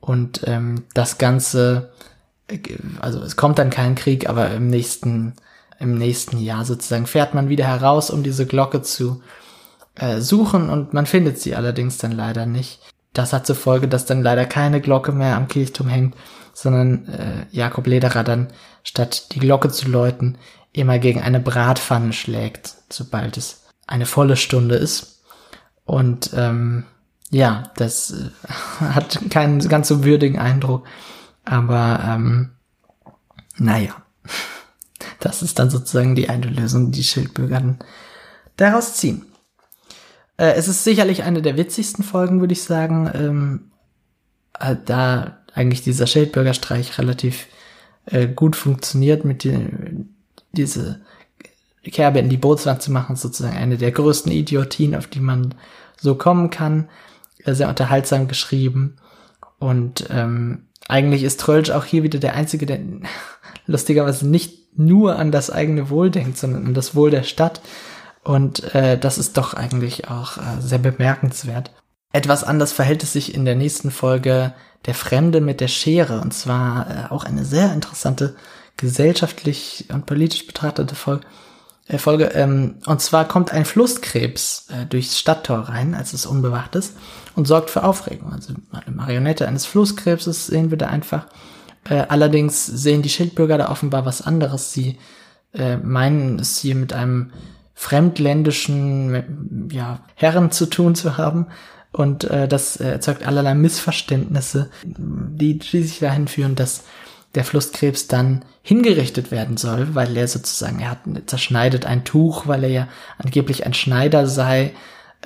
Und ähm, das Ganze, äh, also es kommt dann kein Krieg, aber im nächsten, im nächsten Jahr sozusagen fährt man wieder heraus, um diese Glocke zu äh, suchen und man findet sie allerdings dann leider nicht. Das hat zur Folge, dass dann leider keine Glocke mehr am Kirchturm hängt, sondern äh, Jakob Lederer dann statt die Glocke zu läuten immer gegen eine Bratpfanne schlägt, sobald es eine volle Stunde ist. Und ähm, ja, das äh, (laughs) hat keinen ganz so würdigen Eindruck. Aber ähm, naja, das ist dann sozusagen die eine Lösung, die Schildbürger daraus ziehen. Äh, es ist sicherlich eine der witzigsten Folgen, würde ich sagen, ähm, äh, da eigentlich dieser Schildbürgerstreich relativ äh, gut funktioniert mit die, diese Kerbe in die Bootswand zu machen, sozusagen eine der größten Idiotien, auf die man so kommen kann sehr unterhaltsam geschrieben. Und ähm, eigentlich ist Trölsch auch hier wieder der Einzige, der lustigerweise nicht nur an das eigene Wohl denkt, sondern an das Wohl der Stadt. Und äh, das ist doch eigentlich auch äh, sehr bemerkenswert. Etwas anders verhält es sich in der nächsten Folge Der Fremde mit der Schere. Und zwar äh, auch eine sehr interessante gesellschaftlich und politisch betrachtete Folge. Äh, Folge ähm, und zwar kommt ein Flusskrebs äh, durchs Stadttor rein, als es unbewacht ist und sorgt für Aufregung. Also eine Marionette eines Flusskrebses sehen wir da einfach. Äh, allerdings sehen die Schildbürger da offenbar was anderes. Sie äh, meinen es hier mit einem fremdländischen ja, Herren zu tun zu haben. Und äh, das erzeugt allerlei Missverständnisse, die schließlich dahin führen, dass der Flusskrebs dann hingerichtet werden soll, weil er sozusagen, er hat, zerschneidet ein Tuch, weil er ja angeblich ein Schneider sei,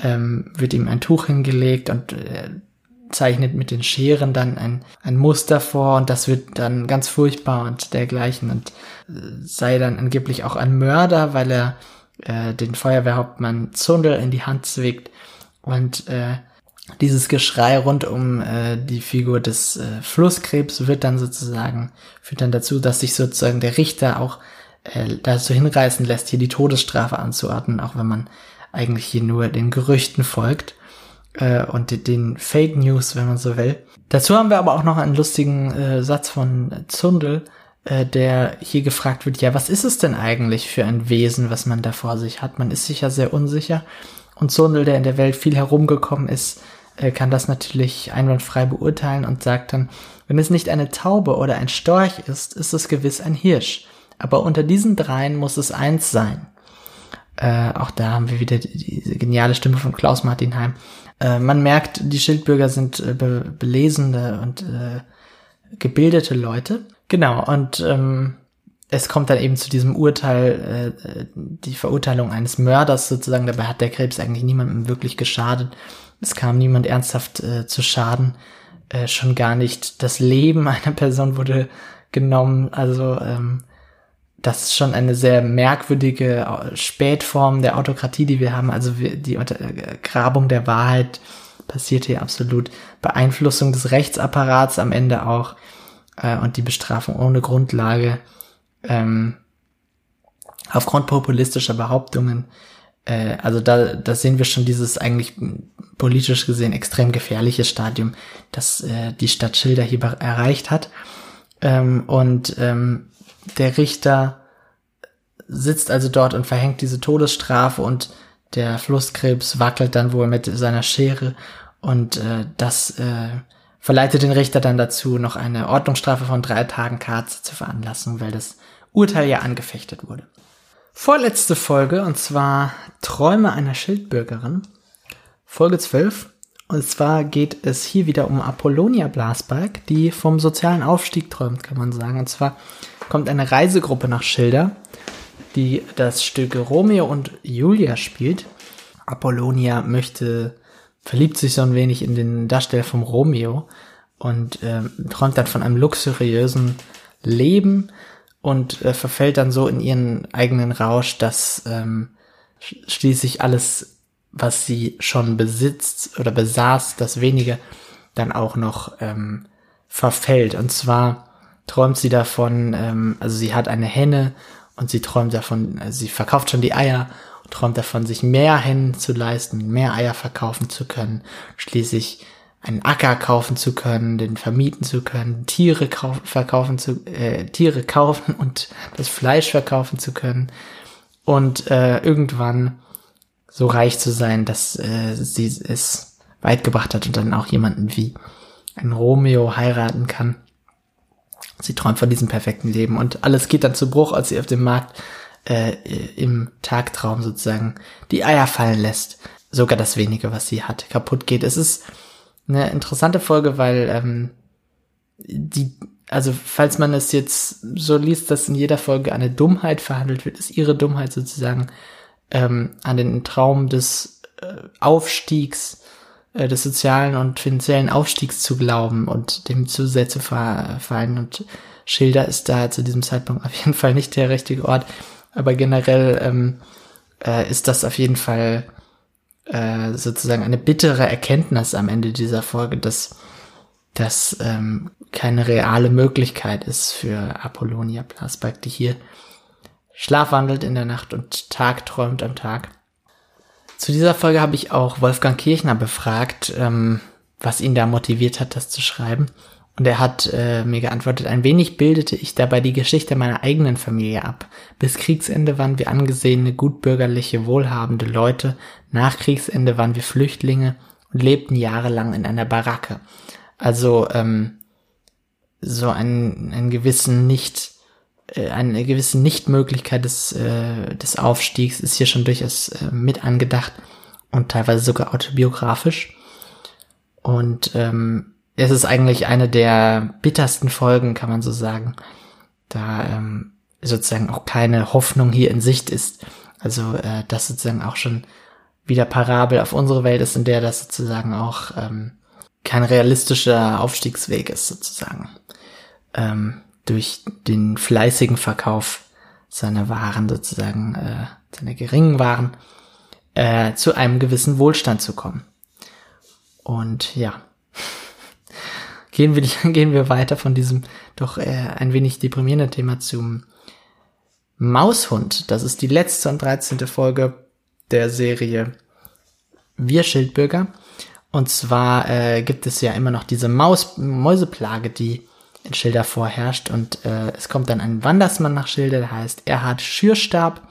ähm, wird ihm ein Tuch hingelegt und äh, zeichnet mit den Scheren dann ein, ein Muster vor und das wird dann ganz furchtbar und dergleichen und äh, sei dann angeblich auch ein Mörder, weil er äh, den Feuerwehrhauptmann Zundel in die Hand zwickt und äh, dieses Geschrei rund um äh, die Figur des äh, Flusskrebs wird dann sozusagen, führt dann dazu, dass sich sozusagen der Richter auch äh, dazu hinreißen lässt, hier die Todesstrafe anzuordnen, auch wenn man eigentlich hier nur den Gerüchten folgt äh, und den, Fake News, wenn man so will. Dazu haben wir aber auch noch einen lustigen äh, Satz von Zundel, äh, der hier gefragt wird, ja, was ist es denn eigentlich für ein Wesen, was man da vor sich hat? Man ist sich ja sehr unsicher. Und Zundel, der in der Welt viel herumgekommen ist, äh, kann das natürlich einwandfrei beurteilen und sagt dann, wenn es nicht eine Taube oder ein Storch ist, ist es gewiss ein Hirsch. Aber unter diesen dreien muss es eins sein. Äh, auch da haben wir wieder diese geniale Stimme von Klaus Martin Heim. Äh, man merkt, die Schildbürger sind äh, be belesene und äh, gebildete Leute. Genau, und ähm, es kommt dann eben zu diesem Urteil, äh, die Verurteilung eines Mörders sozusagen. Dabei hat der Krebs eigentlich niemandem wirklich geschadet. Es kam niemand ernsthaft zu Schaden. Schon gar nicht das Leben (laughs) einer Person wurde genommen. Also ähm, das ist schon eine sehr merkwürdige äh, Spätform der Autokratie, die wir haben. Also die Grabung der Wahrheit passiert hier absolut. Beeinflussung des Rechtsapparats am Ende auch äh, und die Bestrafung ohne Grundlage ähm, aufgrund populistischer Behauptungen. Äh, also da, da sehen wir schon dieses eigentlich politisch gesehen extrem gefährliche Stadium, das äh, die Stadt Schilder hier erreicht hat. Ähm, und ähm, der Richter sitzt also dort und verhängt diese Todesstrafe und der Flusskrebs wackelt dann wohl mit seiner Schere und äh, das äh, verleitet den Richter dann dazu, noch eine Ordnungsstrafe von drei Tagen Karze zu veranlassen, weil das Urteil ja angefechtet wurde. Vorletzte Folge, und zwar Träume einer Schildbürgerin. Folge 12. Und zwar geht es hier wieder um Apollonia Blasberg, die vom sozialen Aufstieg träumt, kann man sagen. Und zwar kommt eine Reisegruppe nach Schilder, die das Stück Romeo und Julia spielt. Apollonia möchte, verliebt sich so ein wenig in den Darsteller vom Romeo und äh, träumt dann von einem luxuriösen Leben und äh, verfällt dann so in ihren eigenen Rausch, dass ähm, schließlich alles, was sie schon besitzt oder besaß, das wenige, dann auch noch ähm, verfällt. Und zwar träumt sie davon, ähm, also sie hat eine Henne und sie träumt davon, also sie verkauft schon die Eier und träumt davon, sich mehr Hennen zu leisten, mehr Eier verkaufen zu können. Schließlich einen Acker kaufen zu können, den vermieten zu können, Tiere kaufen, verkaufen zu, äh, Tiere kaufen (laughs) und das Fleisch verkaufen zu können und äh, irgendwann so reich zu sein, dass äh, sie es weit gebracht hat und dann auch jemanden wie ein Romeo heiraten kann. Sie träumt von diesem perfekten Leben und alles geht dann zu Bruch, als sie auf dem Markt äh, im Tagtraum sozusagen die Eier fallen lässt. Sogar das wenige, was sie hat, kaputt geht. Es ist eine interessante Folge, weil ähm, die, also falls man es jetzt so liest, dass in jeder Folge eine Dummheit verhandelt wird, ist ihre Dummheit sozusagen ähm, an den Traum des äh, Aufstiegs, äh, des sozialen und finanziellen Aufstiegs zu glauben und dem zu sehr zu verfallen. Und Schilder ist da zu diesem Zeitpunkt auf jeden Fall nicht der richtige Ort. Aber generell ähm, äh, ist das auf jeden Fall äh, sozusagen eine bittere Erkenntnis am Ende dieser Folge, dass das ähm, keine reale Möglichkeit ist für Apollonia Plasberg, die hier schlafwandelt in der Nacht und Tag träumt am Tag. Zu dieser Folge habe ich auch Wolfgang Kirchner befragt, ähm, was ihn da motiviert hat, das zu schreiben. Und er hat äh, mir geantwortet, ein wenig bildete ich dabei die Geschichte meiner eigenen Familie ab. Bis Kriegsende waren wir angesehene, gutbürgerliche, wohlhabende Leute. Nach Kriegsende waren wir Flüchtlinge und lebten jahrelang in einer Baracke. Also ähm, so einen, einen gewissen nicht eine gewisse Nichtmöglichkeit des, äh, des Aufstiegs ist hier schon durchaus äh, mit angedacht und teilweise sogar autobiografisch. Und ähm, es ist eigentlich eine der bittersten Folgen, kann man so sagen, da ähm, sozusagen auch keine Hoffnung hier in Sicht ist. Also äh, das sozusagen auch schon wieder parabel auf unsere Welt ist, in der das sozusagen auch ähm, kein realistischer Aufstiegsweg ist, sozusagen. Ähm, durch den fleißigen Verkauf seiner Waren sozusagen, äh, seiner geringen Waren, äh, zu einem gewissen Wohlstand zu kommen. Und ja, (laughs) gehen wir, (laughs) gehen wir weiter von diesem doch äh, ein wenig deprimierenden Thema zum Maushund. Das ist die letzte und 13. Folge der Serie Wir Schildbürger. Und zwar äh, gibt es ja immer noch diese Maus Mäuseplage, die in Schilder vorherrscht. Und äh, es kommt dann ein Wandersmann nach Schilder, der heißt Erhard Schürstab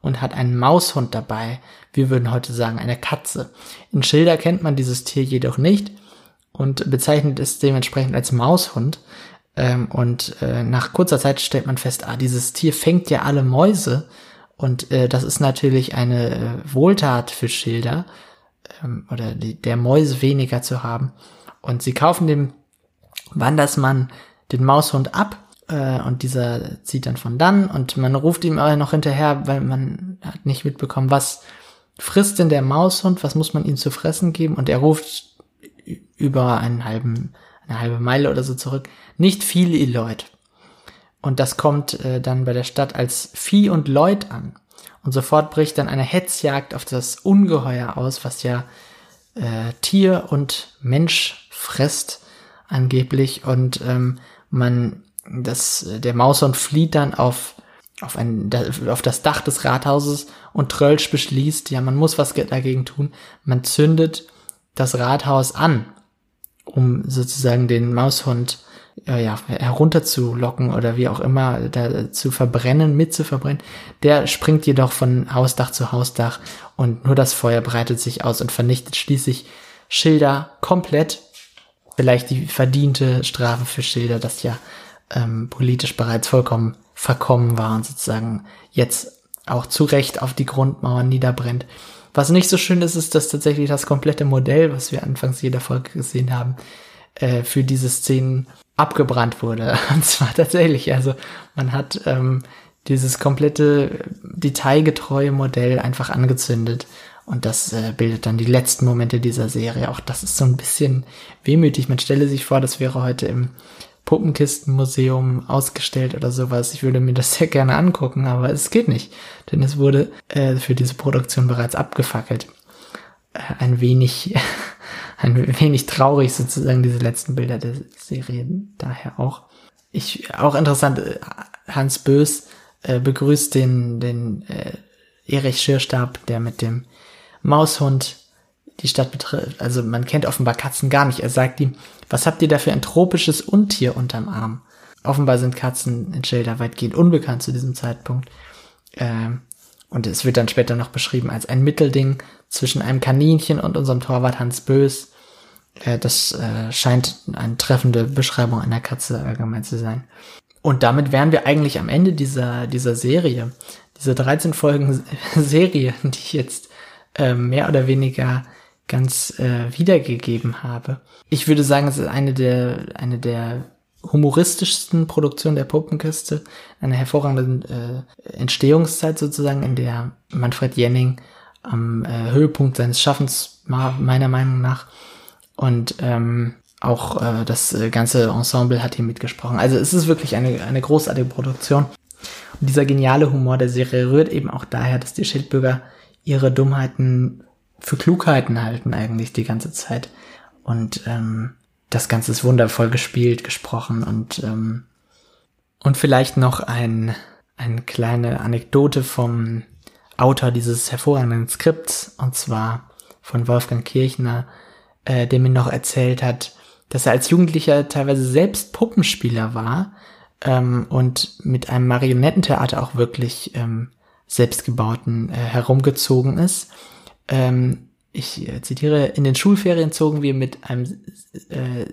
und hat einen Maushund dabei. Wir würden heute sagen eine Katze. In Schilder kennt man dieses Tier jedoch nicht und bezeichnet es dementsprechend als Maushund. Ähm, und äh, nach kurzer Zeit stellt man fest, ah, dieses Tier fängt ja alle Mäuse. Und äh, das ist natürlich eine äh, Wohltat für Schilder ähm, oder die, der Mäuse weniger zu haben. Und sie kaufen dem Wandersmann den Maushund ab äh, und dieser zieht dann von dann und man ruft ihm aber noch hinterher, weil man hat nicht mitbekommen, was frisst denn der Maushund, was muss man ihm zu fressen geben und er ruft über einen halben, eine halbe Meile oder so zurück. Nicht viel Leute. Und das kommt äh, dann bei der Stadt als Vieh und Leut an. Und sofort bricht dann eine Hetzjagd auf das Ungeheuer aus, was ja äh, Tier und Mensch frisst angeblich. Und ähm, man, das, der Maushund flieht dann auf auf, ein, auf das Dach des Rathauses und Trölsch beschließt, ja, man muss was dagegen tun. Man zündet das Rathaus an, um sozusagen den Maushund äh, ja, herunterzulocken oder wie auch immer da zu verbrennen, mit zu verbrennen. Der springt jedoch von Hausdach zu Hausdach und nur das Feuer breitet sich aus und vernichtet schließlich Schilder komplett. Vielleicht die verdiente Strafe für Schilder, das ja ähm, politisch bereits vollkommen verkommen war und sozusagen jetzt auch zu Recht auf die Grundmauern niederbrennt. Was nicht so schön ist, ist, dass tatsächlich das komplette Modell, was wir anfangs jeder Folge gesehen haben, äh, für diese Szenen abgebrannt wurde. (laughs) Und zwar tatsächlich, also man hat ähm, dieses komplette detailgetreue Modell einfach angezündet. Und das äh, bildet dann die letzten Momente dieser Serie. Auch das ist so ein bisschen wehmütig. Man stelle sich vor, das wäre heute im Puppenkistenmuseum ausgestellt oder sowas. Ich würde mir das (laughs) sehr gerne angucken, aber es geht nicht, denn es wurde äh, für diese Produktion bereits abgefackelt. Äh, ein wenig, (laughs) ein wenig traurig sozusagen diese letzten Bilder der Serie daher auch. Ich auch interessant. Äh, Hans Bös äh, begrüßt den den äh, Erich Schierstab, der mit dem Maushund die Stadt betrifft. Also man kennt offenbar Katzen gar nicht. Er sagt ihm, was habt ihr da für ein tropisches Untier unterm Arm? Offenbar sind Katzen in Schilder weitgehend unbekannt zu diesem Zeitpunkt. Ähm, und es wird dann später noch beschrieben als ein Mittelding zwischen einem Kaninchen und unserem Torwart Hans Bös. Äh, das äh, scheint eine treffende Beschreibung einer Katze allgemein zu sein. Und damit wären wir eigentlich am Ende dieser, dieser Serie. Diese 13 Folgen (laughs) Serie, die ich jetzt äh, mehr oder weniger ganz äh, wiedergegeben habe. Ich würde sagen, es ist eine der, eine der humoristischsten Produktionen der Puppenkiste, eine hervorragende äh, Entstehungszeit sozusagen, in der Manfred Jenning am äh, Höhepunkt seines Schaffens meiner Meinung nach. Und ähm, auch äh, das äh, ganze Ensemble hat hier mitgesprochen. Also es ist wirklich eine, eine großartige Produktion. Und dieser geniale Humor der Serie rührt eben auch daher, dass die Schildbürger ihre Dummheiten für Klugheiten halten eigentlich die ganze Zeit. Und ähm, das Ganze ist wundervoll gespielt, gesprochen und ähm, und vielleicht noch ein eine kleine Anekdote vom Autor dieses hervorragenden Skripts und zwar von Wolfgang Kirchner, äh, der mir noch erzählt hat, dass er als Jugendlicher teilweise selbst Puppenspieler war ähm, und mit einem Marionettentheater auch wirklich ähm, selbstgebauten äh, herumgezogen ist ähm, ich äh, zitiere, in den Schulferien zogen wir mit einem äh,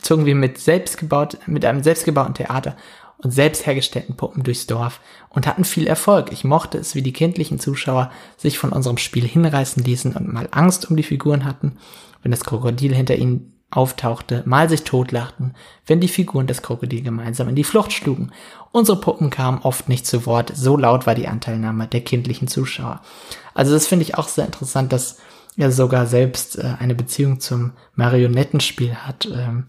zogen wir mit selbstgebaut, mit einem selbstgebauten Theater und selbst hergestellten Puppen durchs Dorf und hatten viel Erfolg. Ich mochte es, wie die kindlichen Zuschauer sich von unserem Spiel hinreißen ließen und mal Angst um die Figuren hatten, wenn das Krokodil hinter ihnen auftauchte, mal sich totlachten, wenn die Figuren des Krokodil gemeinsam in die Flucht schlugen. Unsere Puppen kamen oft nicht zu Wort, so laut war die Anteilnahme der kindlichen Zuschauer. Also das finde ich auch sehr interessant, dass er sogar selbst äh, eine Beziehung zum Marionettenspiel hat. Ähm,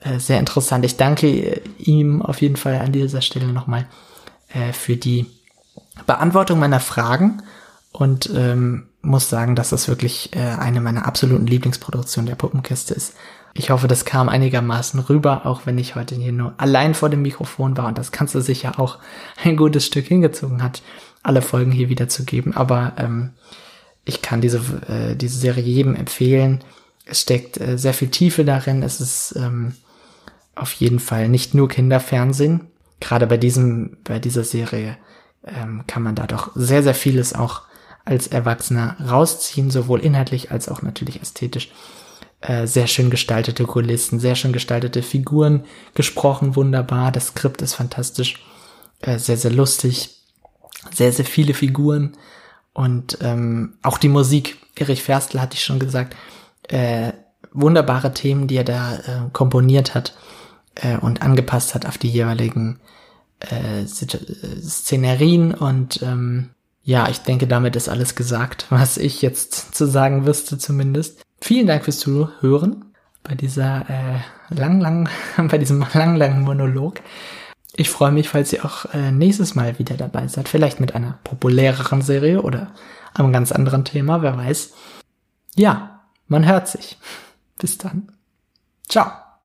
äh, sehr interessant. Ich danke äh, ihm auf jeden Fall an dieser Stelle nochmal äh, für die Beantwortung meiner Fragen und ähm, muss sagen, dass das wirklich äh, eine meiner absoluten Lieblingsproduktionen der Puppenkiste ist. Ich hoffe, das kam einigermaßen rüber, auch wenn ich heute hier nur allein vor dem Mikrofon war und das du sicher auch ein gutes Stück hingezogen hat, alle Folgen hier wiederzugeben. Aber ähm, ich kann diese, äh, diese Serie jedem empfehlen. Es steckt äh, sehr viel Tiefe darin. Es ist ähm, auf jeden Fall nicht nur Kinderfernsehen. Gerade bei diesem, bei dieser Serie ähm, kann man da doch sehr, sehr vieles auch als Erwachsener rausziehen, sowohl inhaltlich als auch natürlich ästhetisch. Äh, sehr schön gestaltete Kulissen, sehr schön gestaltete Figuren, gesprochen wunderbar, das Skript ist fantastisch, äh, sehr, sehr lustig, sehr, sehr viele Figuren. Und ähm, auch die Musik. Erich Ferstl hatte ich schon gesagt, äh, wunderbare Themen, die er da äh, komponiert hat äh, und angepasst hat auf die jeweiligen äh, Szenerien. Und ähm, ja, ich denke, damit ist alles gesagt, (laughs) was ich jetzt zu sagen wüsste zumindest. Vielen Dank fürs Zuhören bei dieser äh, lang, lang, (laughs) bei diesem lang, langen Monolog. Ich freue mich, falls ihr auch äh, nächstes Mal wieder dabei seid. Vielleicht mit einer populäreren Serie oder einem ganz anderen Thema, wer weiß. Ja, man hört sich. (laughs) Bis dann. Ciao.